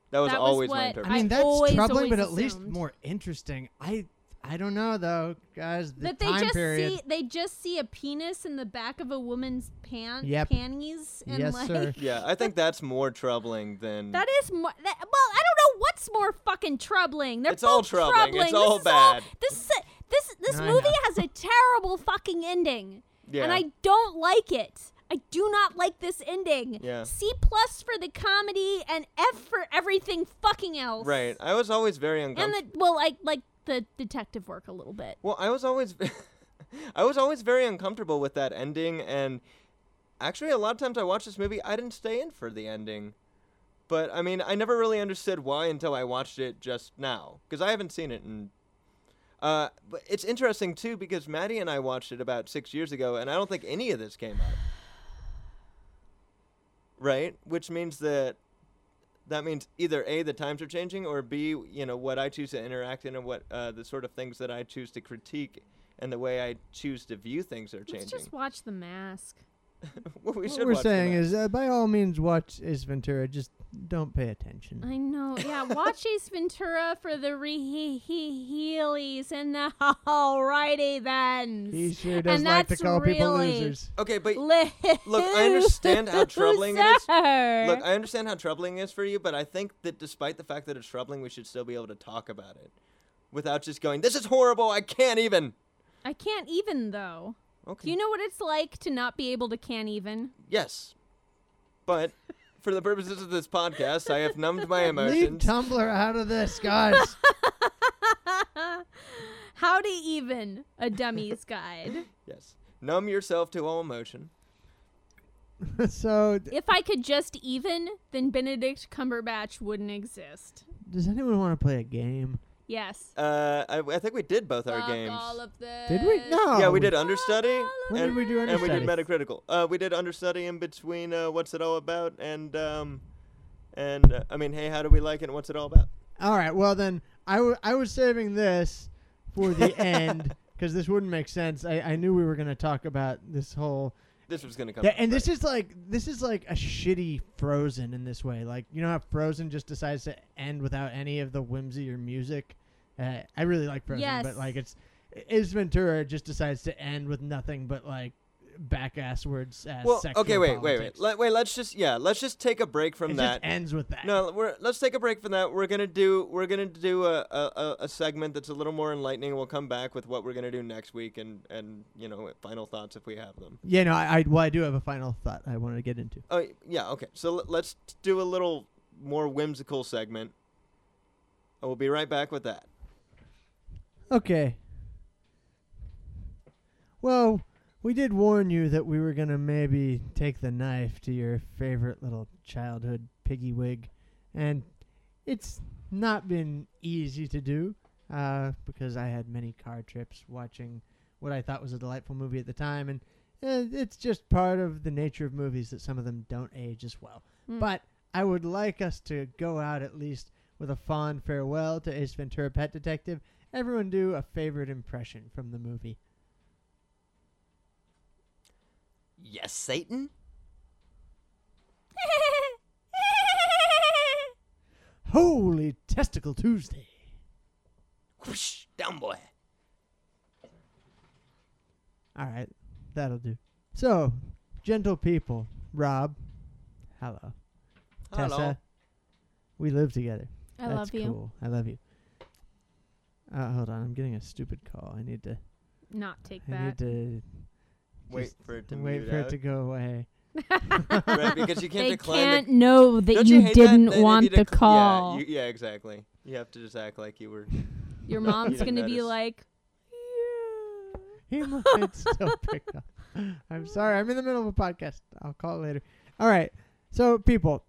That was That was always my interpretation. I mean, I that's always, troubling, always but at least more interesting. I I don't know though, guys. The that they time just period. see they just see a penis in the back of a woman's pant Yep. panties and Yes, like sir. yeah, I think that's more troubling than that is more that, well I don't know what's more fucking troubling. They're It's all both troubling. It's This all is bad. this is, this this I movie know. has a terrible fucking ending. yeah. and I don't like it. I do not like this ending. Yeah. C plus for the comedy and F for everything fucking else. right. I was always very And uncomfortable. the well, like like the detective work a little bit. Well, I was always, [laughs] I was always very uncomfortable with that ending, and actually, a lot of times I watched this movie, I didn't stay in for the ending. But I mean, I never really understood why until I watched it just now, because I haven't seen it in. Uh, but it's interesting too because Maddie and I watched it about six years ago, and I don't think any of this came up. Right, which means that that means either a the times are changing, or b you know what I choose to interact in and what uh, the sort of things that I choose to critique and the way I choose to view things are Let's changing. just watch The Mask. [laughs] well, we what should we're watch saying Mask. is, uh, by all means, watch Ace Ventura. Just don't pay attention. I know. Yeah, [laughs] watch Ace Ventura for the re heelies and the [laughs] alrighty then. He sure does and like to that's call people losers. okay, but Look, I understand how troubling it is. Look, I understand how troubling it is for you, but I think that despite the fact that it's troubling, we should still be able to talk about it without just going, "This is horrible. I can't even." I can't even though. Okay. Do you know what it's like to not be able to can even? yes, but for the purposes of this podcast, I have numbed my emotions. Leave emotions. Tumblr out of this, guys. [laughs] How to even a dummy's guide. yes, numb yourself to all emotion. [laughs] so, If I could just even, then Benedict Cumberbatch wouldn't exist. does anyone want to play a game? Yes. Uh, I, I think we did both our Fuck games. all of this. Did we? No. yeah, we did understudy, When and, did we do and we did understudy? Metacritical. Uh, we did understudy in between. Uh, what's it all about? And um, and uh, I mean, hey, how do we like it? and What's it all about? All right. Well, then I, w- I was saving this for the [laughs] end because this wouldn't make sense. I, I knew we were going to talk about this whole. This was gonna come. Yeah, up, and this is like this is like a shitty Frozen in this way. Like you know how Frozen just decides to end without any of the whimsy or music. Uh, I really like Frozen, Yes. but like it's Ace Ventura just decides to end with nothing but like back ass words. Uh, Well, okay, wait, wait, wait. Let, wait, let's just yeah, let's just take a break from it that. just ends with that. No, we're let's take a break from that. We're gonna do we're gonna do a, a, a- a segment that's a little more enlightening. We'll come back with what we're gonna do next week and and you know final thoughts if we have them. Yeah, no, I, I well, I do have a final thought I want to get into. Oh yeah, okay. So let- let's do a little more whimsical segment. And we'll be right back with that. Okay. Well, we did warn you that we were gonna maybe take the knife to your favorite little childhood piggy wig, and it's not been easy to do uh, because I had many car trips watching what I thought was a delightful movie at the time, and uh, it's just part of the nature of movies that some of them don't age as well. Mm. But I would like us to go out at least with a fond farewell to Ace Ventura: Pet Detective. Everyone do a favorite impression from the movie. Yes, Satan. [laughs] Holy Testicle Tuesday. Whoosh, down boy. All right, that'll do. So, gentle people, Rob, hello. hello. Tessa, we live together. I That's love you. Cool. I love you. Uh, hold on, I'm getting a stupid call. I need to. Not take I that. need to Wait just for it to wait mute for out. it to go away. right, because you [laughs] can't they decline can't the. know that Don't you, hate didn't that, that if want you the dec- call. Yeah, you, yeah, exactly. You have to just act like you were. Your [laughs] mom's didn't gonna be notice. like, He might still pick up. I'm sorry. I'm in the middle of a podcast. I'll call it later. All right. So, people,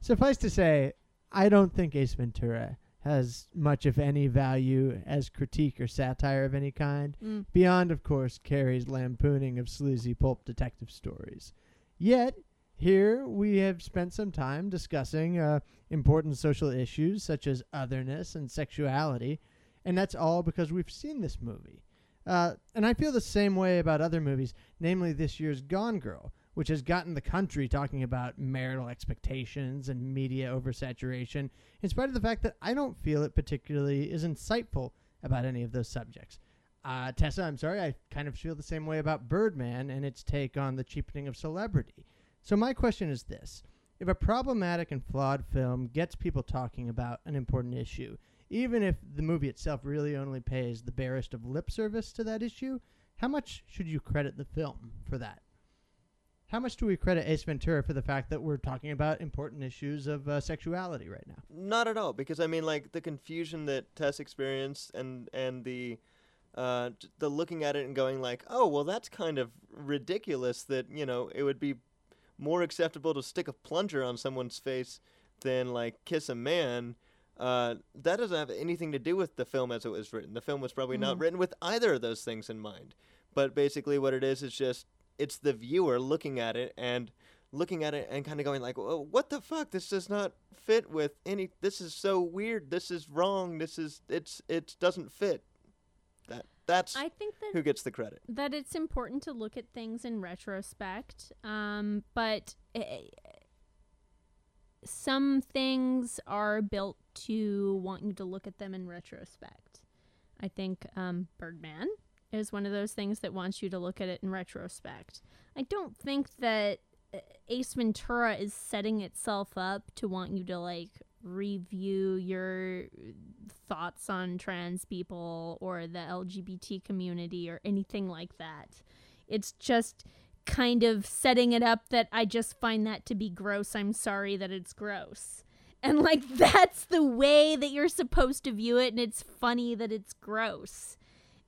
suffice to say, I don't think Ace Ventura has much, of any, value as critique or satire of any kind, mm, beyond, of course, Carrey's lampooning of sleazy pulp detective stories. Yet, here we have spent some time discussing uh, important social issues such as otherness and sexuality, and that's all because we've seen this movie. Uh, and I feel the same way about other movies, namely this year's Gone Girl, which has gotten the country talking about marital expectations and media oversaturation, in spite of the fact that I don't feel it particularly is insightful about any of those subjects. Uh, Tessa, I'm sorry, I kind of feel the same way about Birdman and its take on the cheapening of celebrity. So my question is this. If a problematic and flawed film gets people talking about an important issue, even if the movie itself really only pays the barest of lip service to that issue, how much should you credit the film for that? How much do we credit Ace Ventura for the fact that we're talking about important issues of uh, sexuality right now? Not at all, because I mean, like the confusion that Tess experienced, and and the uh, the looking at it and going like, oh, well, that's kind of ridiculous. That you know, it would be more acceptable to stick a plunger on someone's face than like kiss a man. Uh, that doesn't have anything to do with the film as it was written. The film was probably not Mhm. written with either of those things in mind. But basically, what it is is just it's the viewer looking at it and looking at it and kind of going like, "Whoa, "What the fuck? This does not fit with any. This is so weird. This is wrong. This is it's it doesn't fit." That that's I think that who gets the credit. that it's important to look at things in retrospect. Um, but eh, some things are built to want you to look at them in retrospect. I think um, Birdman is one of those things that wants you to look at it in retrospect. I don't think that uh, Ace Ventura is setting itself up to want you to like review your thoughts on trans people or the LGBT community or anything like that. It's just kind of setting it up that I just find that to be gross. I'm sorry that it's gross. And like [laughs] that's the way that you're supposed to view it and it's funny that it's gross.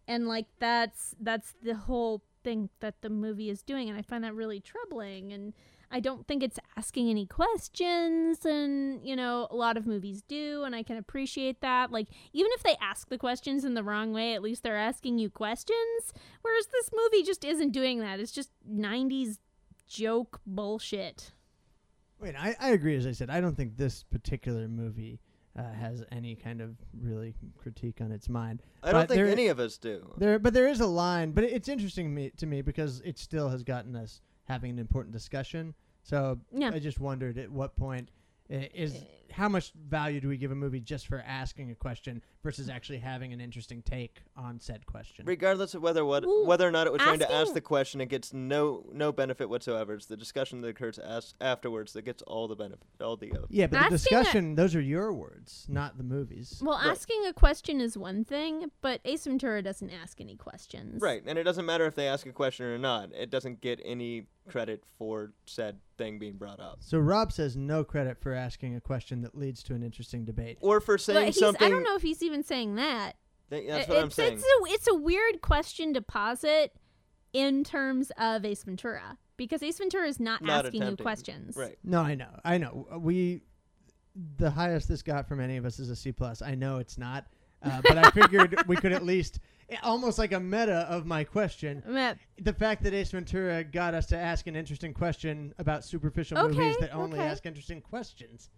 And like that's that's the whole thing that the movie is doing and I find that really troubling and I don't think it's asking any questions and you know a lot of movies do and I can appreciate that like even if they ask the questions in the wrong way at least they're asking you questions whereas this movie just isn't doing that it's just 90s joke bullshit Wait, I, I agree. As I said, I don't think this particular movie uh, has any kind of really critique on its mind. I don't think there- any of us do. There, but there is a line. But it's interesting to me, to me because it still has gotten us having an important discussion. So Yeah. I just wondered at what point i- is how much value do we give a movie just for asking a question versus actually having an interesting take on said question? Regardless of whether what Well, whether or not it was trying to ask the question, it gets no no benefit whatsoever. It's the discussion that occurs as, afterwards that gets all the benefit, all the uh, Yeah, but the Asking a- discussion, those are your words, not the movies. well Right. asking a question is one thing but Ace Ventura doesn't ask any questions right. And it doesn't matter if they ask a question or not. It doesn't get any credit for said thing being brought up, So Rob says no credit for asking a question that leads to an interesting debate. or for saying he's, something. I don't know if he's even saying that Th- that's It- what I'm it's, saying. It's a, it's a weird question to posit in terms of Ace Ventura because Ace Ventura is not, Not asking you questions. right. No, I know, I know. We, the highest this got from any of us is a C plus. I know it's not, uh, but I figured we could at least, eh, almost like a meta of my question. I mean, The fact that Ace Ventura got us to ask an interesting question about superficial Okay, movies that only okay. ask interesting questions.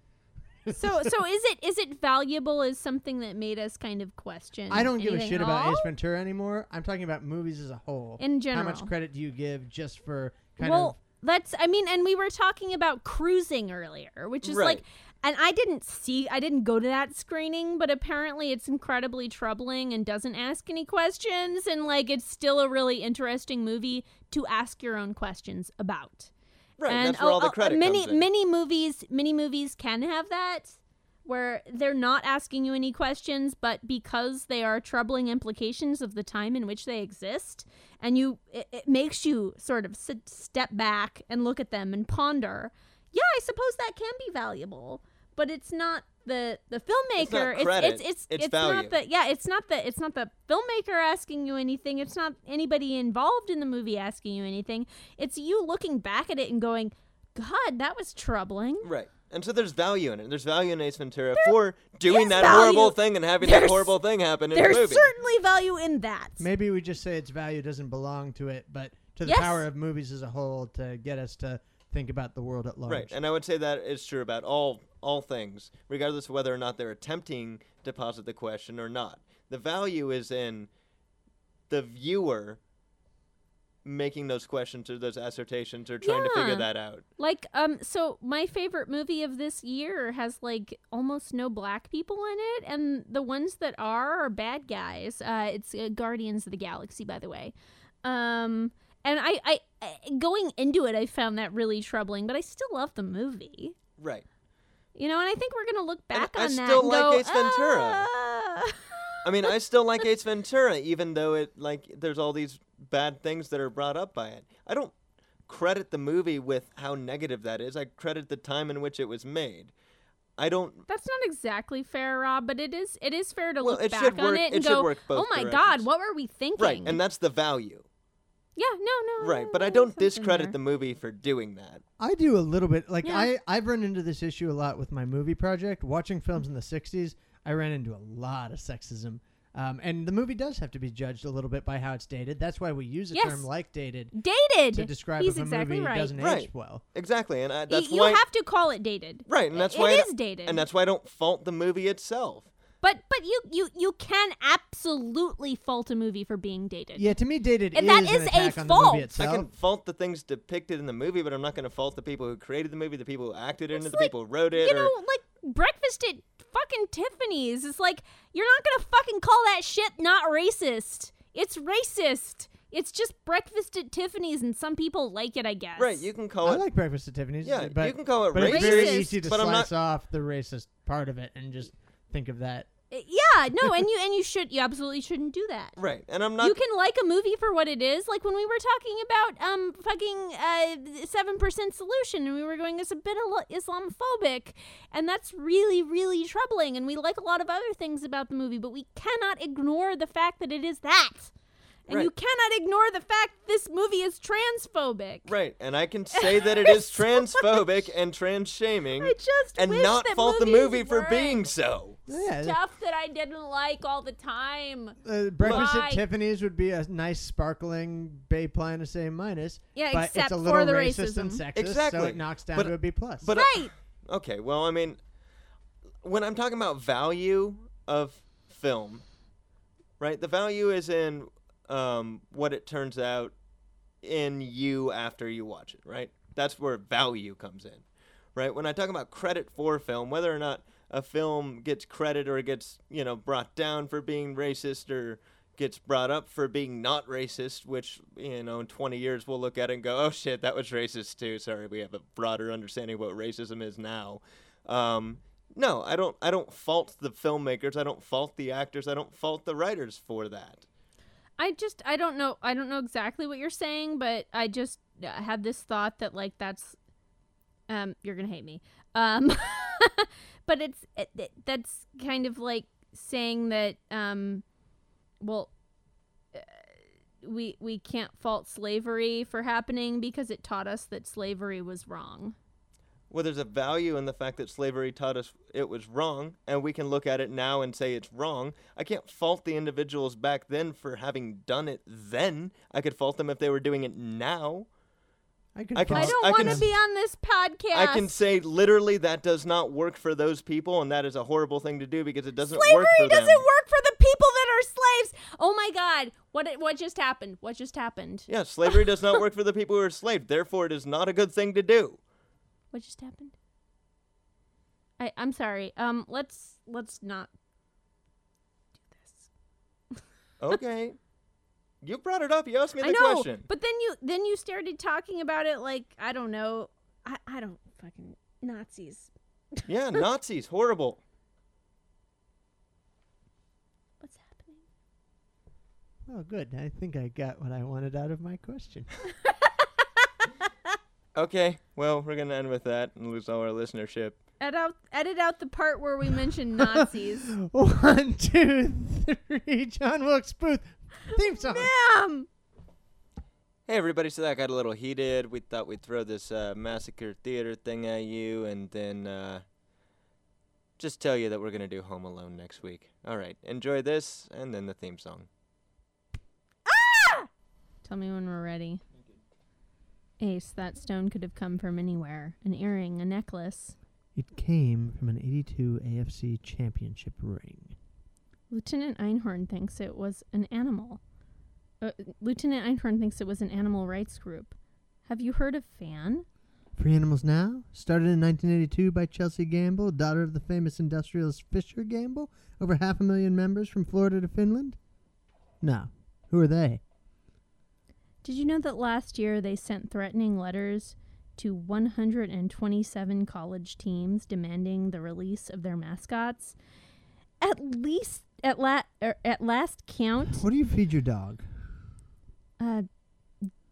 So so is it is it valuable as something that made us kind of question? I don't give a shit about all? Ace Ventura anymore. I'm talking about movies as a whole. in general. How much credit do you give just for kind Well, of Well, that's I mean, and we were talking about cruising earlier, which is like and I didn't see I didn't go to that screening, but apparently it's incredibly troubling and doesn't ask any questions and like it's still a really interesting movie to ask your own questions about. Right, and that's where oh, all the oh, credit many comes in. many movies many movies can have that where they're not asking you any questions but because they are troubling implications of the time in which they exist and you it, it makes you sort of sit, step back and look at them and ponder yeah i suppose that can be valuable but it's not the the filmmaker It's not credit, it's it's it's it's, not the yeah it's not the it's not the filmmaker asking you anything it's not anybody involved in the movie asking you anything it's you looking back at it and going god that was troubling Right. And so there's value in it. There's value in Ace Ventura for doing that value. horrible thing and having that horrible thing happen in there's the movie. certainly value in that Maybe we just say its value doesn't belong to it, but to the Yes. power of movies as a whole to get us to think about the world at large. Right, and I would say that is true about all all things, regardless of whether or not they're attempting to posit the question or not. The value is in the viewer making those questions or those assertions or trying to figure that out. Like, um, so my favorite movie of this year has like almost no black people in it, and the ones that are are bad guys. Uh, it's uh, Guardians of the Galaxy, by the way. Um, and I, I, I, going into it, I found that really troubling, but I still love the movie. Right. You know, and I think we're gonna look back I on that I still and like go, Ace Ventura. "Ah." I mean, I still like [laughs] Ace Ventura, even though it like there's all these bad things that are brought up by it. I don't credit the movie with how negative that is. I credit the time in which it was made. I don't. That's not exactly fair, Rob, but it is. It is fair to Well, look back should on it it and should go, work both "Oh my God, what were we thinking?" Right, and that's the value. Yeah, no, no, Right, but I don't discredit there. the movie for doing that. I do a little bit. Like Yeah. I, I've run into this issue a lot with my movie project. Watching films in the '60s, I ran into a lot of sexism, um, and the movie does have to be judged a little bit by how it's dated. That's why we use a Yes. term like dated dated to describe He's if a exactly movie right. doesn't Right. age well. Exactly, and I, Y- that's you why. have to call it dated. right, and that's It why. It is dated. And that's why I don't fault the movie itself. But but you you you can absolutely fault a movie for being dated. Yeah, to me, dated And is that an a attack on the fault. movie I I can fault the things depicted in the movie, but I'm not going to fault the people who created the movie, the people who acted in It's it, the people who wrote it. You or, know, like breakfast at fucking Tiffany's. It's like you're not gonna fucking call that shit not racist. It's racist. It's just breakfast at Tiffany's, and some people like it, I guess. right, you can call I it. like Breakfast at Tiffany's. yeah, but, you can call it but racist. it's very easy to but I'm slice not. off the racist part of it and just think of that. Yeah, no, [laughs] and you and you should you absolutely shouldn't do that. Right, and I'm not. you can like a movie for what it is. Like when we were talking about um fucking uh seven percent solution, and we were going it's a bit Isla- Islamophobic, and that's really really troubling. And we like a lot of other things about the movie, but we cannot ignore the fact that it is that. And you cannot ignore the fact this movie is transphobic. Right, and I can say that [laughs] it is transphobic and trans shaming, I just and wish not that fault the movie for being so. Yeah, stuff that I didn't like all the time. Uh, breakfast Why? at Tiffany's would be a nice sparkling Bay Plus A minus. Yeah, but except it's a for little the racist and racism. sexist, so Exactly. it knocks down But- to a B plus. But uh, Right. okay, well, I mean, when I'm talking about value of film, right? The value is in um, what it turns out in you after you watch it, right? That's where value comes in, right? When I talk about credit for film, whether or not a film gets credit or gets you know brought down for being racist or gets brought up for being not racist, which you know in 20 years we'll look at and go, oh shit, that was racist too. Sorry, we have a broader understanding of what racism is now. Um, no, I don't. I don't fault the filmmakers. I don't fault the actors. I don't fault the writers for that. I just I don't know I don't know exactly what you're saying, but I just uh, had this thought that like that's um you're gonna hate me um [laughs] but it's it, it- that's kind of like saying that um well uh, we we can't fault slavery for happening because it taught us that slavery was wrong. Well, there's a value in the fact that slavery taught us it was wrong, and we can look at it now and say it's wrong. I can't fault the individuals back then for having done it then. I could fault them if they were doing it now. I, could I can I s- fault- don't want to be on this podcast. I can say literally that does not work for those people, and that is a horrible thing to do because it doesn't slavery work for doesn't them. work for the people that are slaves. Oh my God! What what just happened? What just happened? Yeah, slavery does not work for the people who are [laughs] enslaved. Therefore, it is not a good thing to do. What just happened? I I'm sorry. Um, let's let's not do this. [laughs] Okay. you brought it up. You asked me the I know, question. but then you then you started talking about it like I don't know. I I don't fucking Nazis. Yeah, [laughs] Nazis, horrible. What's happening? Oh, good. I think I got what I wanted out of my question. [laughs] Okay, well, we're gonna end with that and lose all our listenership. Edit out edit out the part where we mention [laughs] Nazis. One, two, three. John Wilkes Booth. Theme song. Ma'am. Hey everybody, so that got a little heated. We thought we'd throw this uh, massacre theater thing at you and then uh, just tell you that we're gonna do Home Alone next week. All right, enjoy this and then the theme song. Ah! Tell me when we're ready. Ace, that stone could have come from anywhere. An earring, a necklace. It came from an 82 AFC championship ring. Lieutenant Einhorn thinks it was an animal. Uh, Lieutenant Einhorn thinks it was an animal rights group. Have you heard of FAN? Free Animals Now, started in 1982 by Chelsea Gamble, daughter of the famous industrialist Fisher Gamble, over half a million members from Florida to Finland. No. Who are they? Did you know that last year they sent threatening letters to 127 college teams demanding the release of their mascots? At least at la- er, at last count, What do you feed your dog? uh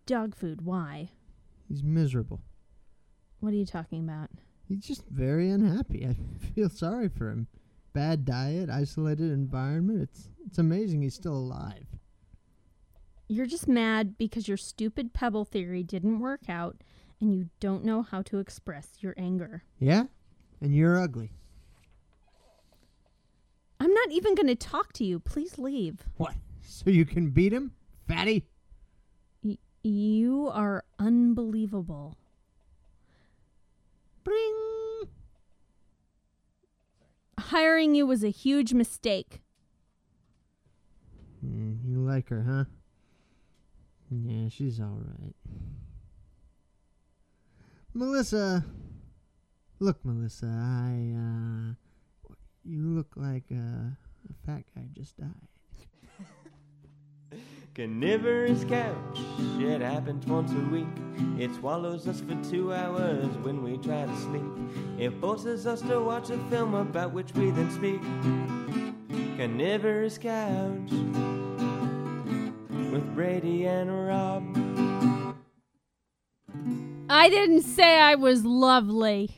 dog food. Why? He's miserable. What are you talking about? He's just very unhappy. I feel sorry for him. Bad diet, isolated environment. It's it's amazing he's still alive. You're just mad because your stupid pebble theory didn't work out and you don't know how to express your anger. Yeah? And you're ugly. I'm not even going to talk to you. Please leave. What? So you can beat him? Fatty? Y- you are unbelievable. Bring. Hiring you was a huge mistake. Hmm, you like her, huh? Yeah, she's all right. Melissa. Look, Melissa, I, uh. You look like uh, a fat guy just died. [laughs] Carnivorous couch, it happens once a week. It swallows us for two hours when we try to sleep. It forces us to watch a film about which we then speak. Carnivorous couch with Brady and Rob. I didn't say I was lovely.